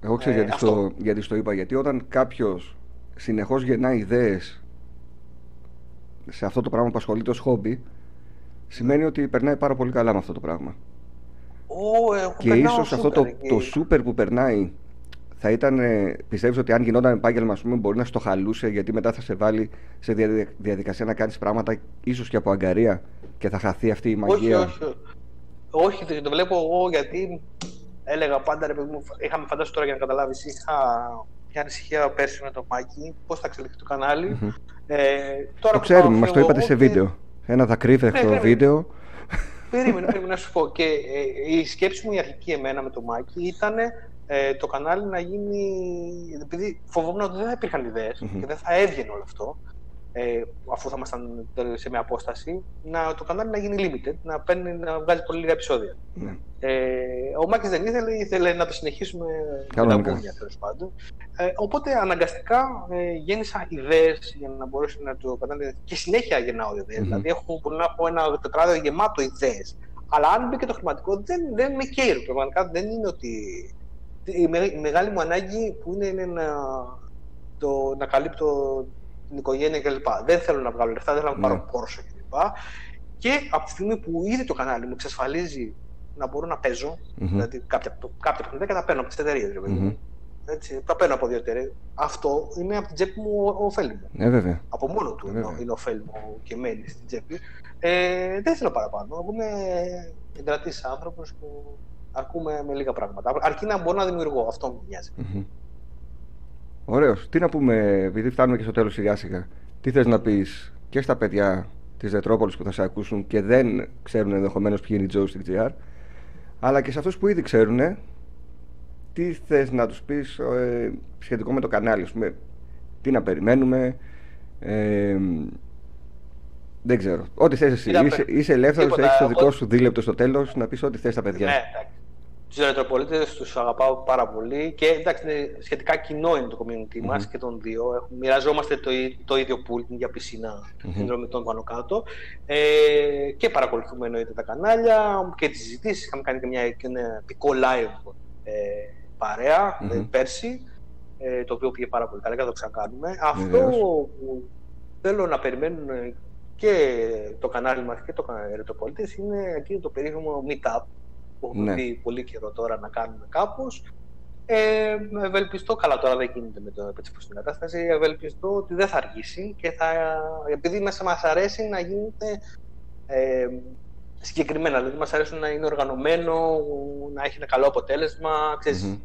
Εγώ ξέρω ε, γιατί, στο, γιατί στο είπα. Γιατί όταν κάποιος συνεχώς γεννά ιδέες σε αυτό το πράγμα που ασχολείται ως χόμπι, σημαίνει ότι περνάει πάρα πολύ καλά με αυτό το πράγμα. Oh, και ίσως αυτό το, το σούπερ που περνάει θα ήταν, πιστεύεις ότι αν γινόταν επάγγελμα, πούμε, μπορεί να στο χαλούσε γιατί μετά θα σε βάλει σε διαδικασία να κάνεις πράγματα ίσως και από αγκαρία και θα χαθεί αυτή η μαγεία. Όχι, όχι. Όχι, το βλέπω εγώ γιατί έλεγα πάντα, ρε μου, είχαμε φαντάσει τώρα για να καταλάβεις, είχα μια ανησυχία πέρσι με το Μάκη, πώς θα εξελιχθεί το καναλι Ε, τώρα το ξέρουμε, μας το είπατε σε βίντεο. Ένα δακρύβευτο ναι, βίντεο. Περίμενε, (laughs) περίμενε να σου πω. Και ε, η σκέψη μου η αρχική εμένα με το Μάκη ήταν ε, το κανάλι να γίνει. Επειδή φοβόμουν ότι δεν θα υπήρχαν και δεν θα έβγαινε όλο αυτό, ε, αφού θα ήμασταν σε μια απόσταση, να, το κανάλι να γίνει limited, να, παίρνει, να βγάζει πολύ λίγα επεισόδια. Mm. Ε, ο Μάκης δεν ήθελε, ήθελε να το συνεχίσουμε με τα γούνια τέλος πάντων. Ε, οπότε αναγκαστικά ε, γέννησα ιδέες για να μπορέσω να το κανάλι. και συνέχεια γεννάω ιδέες. Mm-hmm. Δηλαδή έχω, μπορεί να έχω ένα τετράδιο γεμάτο ιδέες. Αλλά αν μπήκε το χρηματικό, δεν, δεν με καίει. Πραγματικά δεν είναι ότι η, μεγάλη μου ανάγκη που είναι, είναι να, το, να καλύπτω την οικογένεια κλπ. Δεν θέλω να βγάλω λεφτά, δεν θέλω να πάρω ναι. πόρσο κλπ. Και από τη στιγμή που ήδη το κανάλι μου εξασφαλίζει να μπορώ να παίζω, mm-hmm. δηλαδή κάποια, κάποια παιχνίδια τα παίρνω από τις εταιρείες. Mm-hmm. Έτσι, τα παίρνω από δύο εταιρείες. Αυτό είναι από την τσέπη μου ωφέλιμο. Ναι, βέβαια. Από μόνο του ε, είναι ωφέλιμο και μένει στην τσέπη. Ε, δεν θέλω παραπάνω. Εγώ είμαι εγκρατή άνθρωπος που αρκούμε με λίγα πράγματα. Αρκεί να μπορώ να δημιουργώ. Αυτό μου μοιάζει. Mm-hmm. Ωραίος. Τι να πούμε, επειδή φτάνουμε και στο τέλος σιγά σιγά. Τι θες να πεις και στα παιδιά της Δετρόπολη που θα σε ακούσουν και δεν ξέρουν ενδεχομένως ποιοι είναι οι Τζο στην GR, αλλά και σε αυτούς που ήδη ξέρουν, τι θες να τους πεις ε, σχετικό με το κανάλι, πούμε, τι να περιμένουμε. Ε, δεν ξέρω. Ό,τι θες εσύ. Είσαι, είσαι ελεύθερος, έχεις το δικό σου δίλεπτο στο τέλος να πεις ό,τι θες στα παιδιά. Ναι, τους Ερετροπολίτε τους αγαπάω πάρα πολύ και εντάξει, είναι σχετικά κοινό είναι το community mm-hmm. μας και των δύο. Έχουμε, μοιραζόμαστε το, το ίδιο pool, την ίδια πισίνα mm-hmm. πάνω κάτω. Ε, και παρακολουθούμε εννοείται τα κανάλια και τις συζητήσεις. Είχαμε κάνει και, μια, και ένα πικό live ε, παρέα mm-hmm. πέρσι, ε, το οποίο πήγε πάρα πολύ καλά και θα το ξανακάνουμε. Αυτό που θέλω να περιμένουν και το κανάλι μας και το κανάλι Ερετροπολίτες είναι εκείνο το περίφημο meetup που έχουμε ναι. δει πολύ καιρό τώρα να κάνουμε κάπως. Ε, ευελπιστώ, καλά τώρα δεν γίνεται με το έτσι την κατάσταση, ευελπιστώ ότι δεν θα αργήσει και θα, επειδή μέσα μας αρέσει να γίνεται ε, συγκεκριμένα, δηλαδή μας αρέσει να είναι οργανωμένο, να έχει ένα καλό αποτέλεσμα, ξέρεις,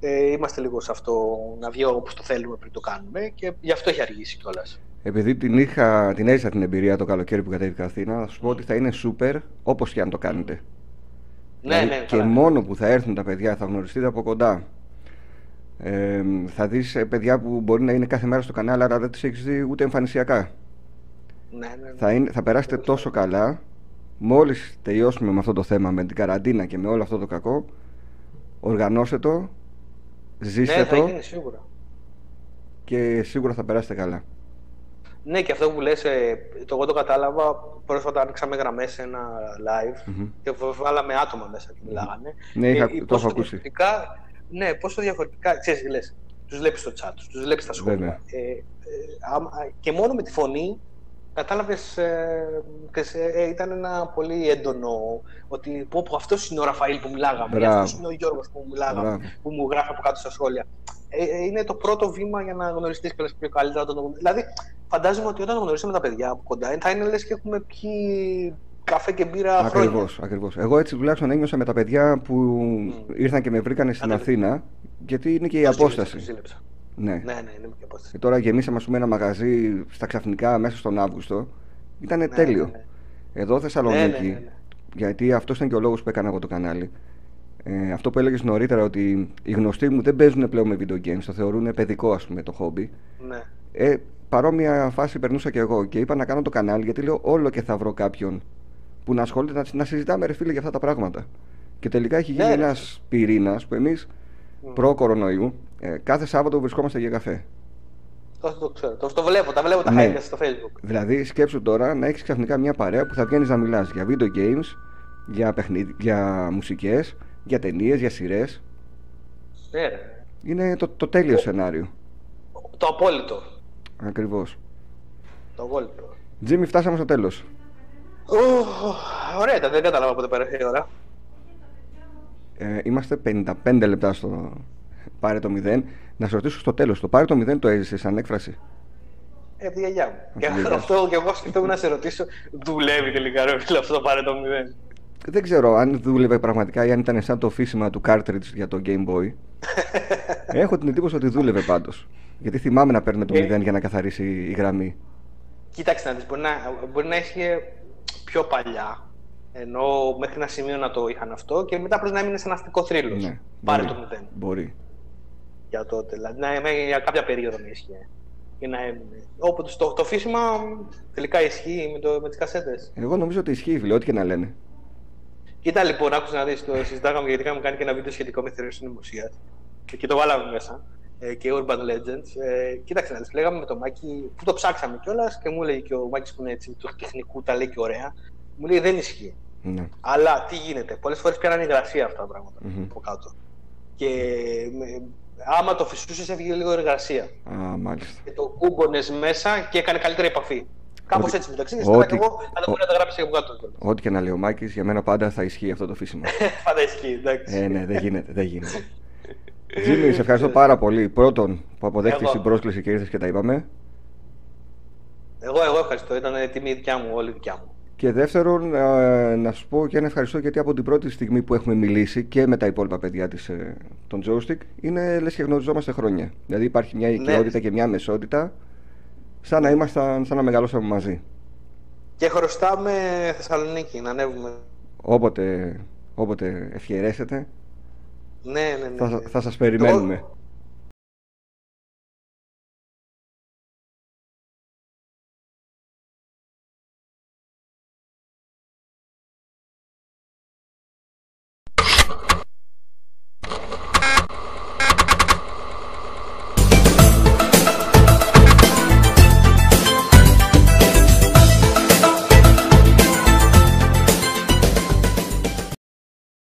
ε, είμαστε λίγο σε αυτό, να βγει όπως το θέλουμε πριν το κάνουμε και γι' αυτό έχει αργήσει κιόλας. Επειδή την, είχα, την έζησα την εμπειρία το καλοκαίρι που κατέβηκα Αθήνα, θα σου πω ότι θα είναι σούπερ όπως και αν το κάνετε. Ναι, δηλαδή, ναι, και μόνο που θα έρθουν τα παιδιά, θα γνωριστείτε από κοντά. Ε, θα δεις ε, παιδιά που μπορεί να είναι κάθε μέρα στο κανάλι, αλλά δεν τις έχεις δει ούτε εμφανισιακά. Ναι, ναι, Θα, είναι, θα περάσετε τόσο καλά, μόλις τελειώσουμε με αυτό το θέμα, με την καραντίνα και με όλο αυτό το κακό, οργανώστε το, ζήστε ναι, το σίγουρα. και σίγουρα θα περάσετε καλά. Ναι, και αυτό που λες, ε, το εγώ το κατάλαβα, πρόσφατα ανοίξαμε γραμμές σε ένα live mm-hmm. και βάλαμε άτομα μέσα και μιλάγανε. Ναι, είχα, ε, το έχω ακούσει. Ναι, πόσο διαφορετικά, ξέρεις, λες, Τους βλέπεις στο chat, τους βλέπεις στα σχόλια. Ε, ε, και μόνο με τη φωνή κατάλαβες. Ε, ε, ήταν ένα πολύ έντονο ότι πω, πω αυτός είναι ο Ραφαήλ που μιλάγαμε. Αυτός είναι ο Γιώργος που μιλάγαμε, που μου γράφει από κάτω στα σχόλια. Ε, είναι το πρώτο βήμα για να γνωριστείς πιο καλύτερα τον Δηλαδή, φαντάζομαι ότι όταν γνωρίσαμε τα παιδιά από κοντά, θα είναι λες και έχουμε πιει καφέ και μπύρα ακριβώς, χρόνια. Ακριβώς. Εγώ έτσι τουλάχιστον ένιωσα με τα παιδιά που mm. ήρθαν και με βρήκανε στην Αθήνα, γιατί είναι και η απόσταση. Ναι. ναι, ναι, είναι και απόσταση. Και τώρα γεμίσαμε πούμε, ένα μαγαζί στα ξαφνικά μέσα στον Αύγουστο. Ήταν ναι, τέλειο. Ναι, ναι. Εδώ Θεσσαλονίκη, ναι, ναι, γιατί αυτός ήταν και ο λόγος που έκανα εγώ το κανάλι. Ε, αυτό που έλεγες νωρίτερα ότι οι γνωστοί μου δεν παίζουν πλέον με video games, το θεωρούν παιδικό ας πούμε το χόμπι. Ναι. Ε, παρόμοια φάση περνούσα και εγώ και είπα να κάνω το κανάλι γιατί λέω όλο και θα βρω κάποιον που να ασχολείται να, να συζητάμε ρε φίλε για αυτά τα πράγματα. Και τελικά έχει γίνει ναι, ένας πυρήνας που εμείς mm. προ-κορονοϊού ε, κάθε Σάββατο βρισκόμαστε για καφέ. Το, το ξέρω. Το, το βλέπω, τα βλέπω τα ναι. στο Facebook. Δηλαδή, σκέψου τώρα να έχεις ξαφνικά μια παρέα που θα βγαίνεις να μιλάς για video games, για, παιχνίδι, για μουσικές, για ταινίες, για σειρές. Ναι, Είναι το, το τέλειο σενάριο. Το απόλυτο. Ακριβώς. Το απόλυτο. Τζίμι, φτάσαμε στο τέλος. Ωραία ήταν, δεν κατάλαβα πότε πέρασε η ώρα. Ε, είμαστε 55 λεπτά στο πάρε το 0. Να σε ρωτήσω στο τέλος, το πάρε το 0 το έζησες σαν έκφραση; Ε, τη γιαγιά μου. Και αυτό και εγώ σκεφτόμουν να σε ρωτήσω, δουλεύει τελικά ρε φίλε αυτό το πάρε το 0. Δεν ξέρω αν δούλευε πραγματικά ή αν ήταν σαν το φύσιμα του cartridge για το Game Boy. (laughs) Έχω την εντύπωση ότι δούλευε πάντως. Γιατί θυμάμαι να παίρνει το 0 ε... για να καθαρίσει η γραμμή. Κοίταξε να δεις, μπορεί να, μπορεί να έχει πιο παλιά. Ενώ μέχρι ένα σημείο να το είχαν αυτό και μετά απλώς να έμεινε ένα αστικό θρύλος. Ναι, Πάρε μπορεί, το 0. Μπορεί. Για τότε. Δηλαδή να, για κάποια περίοδο να ισχύει. Και να έμεινε. Όποτε το, το φύσιμα τελικά ισχύει με, το, με τις κασέτες. Εγώ νομίζω ότι ισχύει, φίλε, ό,τι και να λένε. Κοίτα λοιπόν, άκουσα να δεις, το συζητάγαμε γιατί είχαμε κάνει και ένα βίντεο σχετικό με θεωρίες συνωμοσία. Και το βάλαμε μέσα. Ε, και Urban Legends. Ε, κοίταξε να δεις, λέγαμε με το Μάκη, που το ψάξαμε κιόλας και μου λέει και ο Μάκης που είναι έτσι του τεχνικού, τα λέει και ωραία. Μου λέει δεν ισχύει. Ναι. Αλλά τι γίνεται, πολλές φορές πιάνανε υγρασία αυτά τα πράγματα mm-hmm. από κάτω. Και άμα το φυσούσες, έφυγε λίγο εργασία. Α, μάλιστα. Και το κούμπονες μέσα και έκανε καλύτερη επαφή. Κάπως έτσι μου το εξήγησε. Τώρα και εγώ θα το μπορεί να τα γράψει από κάτω. Ό,τι και να λέει ο Μάκης, για μένα πάντα θα ισχύει αυτό το φύσιμο. (laughs) πάντα ισχύει, εντάξει. Ε, ναι, δεν γίνεται. Δεν γίνεται. Τζίμι, σε ευχαριστώ πάρα πολύ. Πρώτον, που αποδέχτηκε την πρόσκληση και ήρθες και τα είπαμε. Εγώ, εγώ ευχαριστώ. Ήταν τιμή δικιά μου, όλη δικιά μου. Και δεύτερον, ε, να σου πω και ένα ευχαριστώ γιατί από την πρώτη στιγμή που έχουμε μιλήσει και με τα υπόλοιπα παιδιά της, ε, των Joystick είναι λες και γνωριζόμαστε χρόνια. Δηλαδή υπάρχει μια ναι. οικειότητα και μια μεσότητα σαν να ήμασταν, σαν να μεγαλώσαμε μαζί. Και χρωστάμε Θεσσαλονίκη να ανέβουμε. Όποτε, όποτε ευχαιρέσετε ναι, ναι, ναι. Θα, ναι. θα σας περιμένουμε.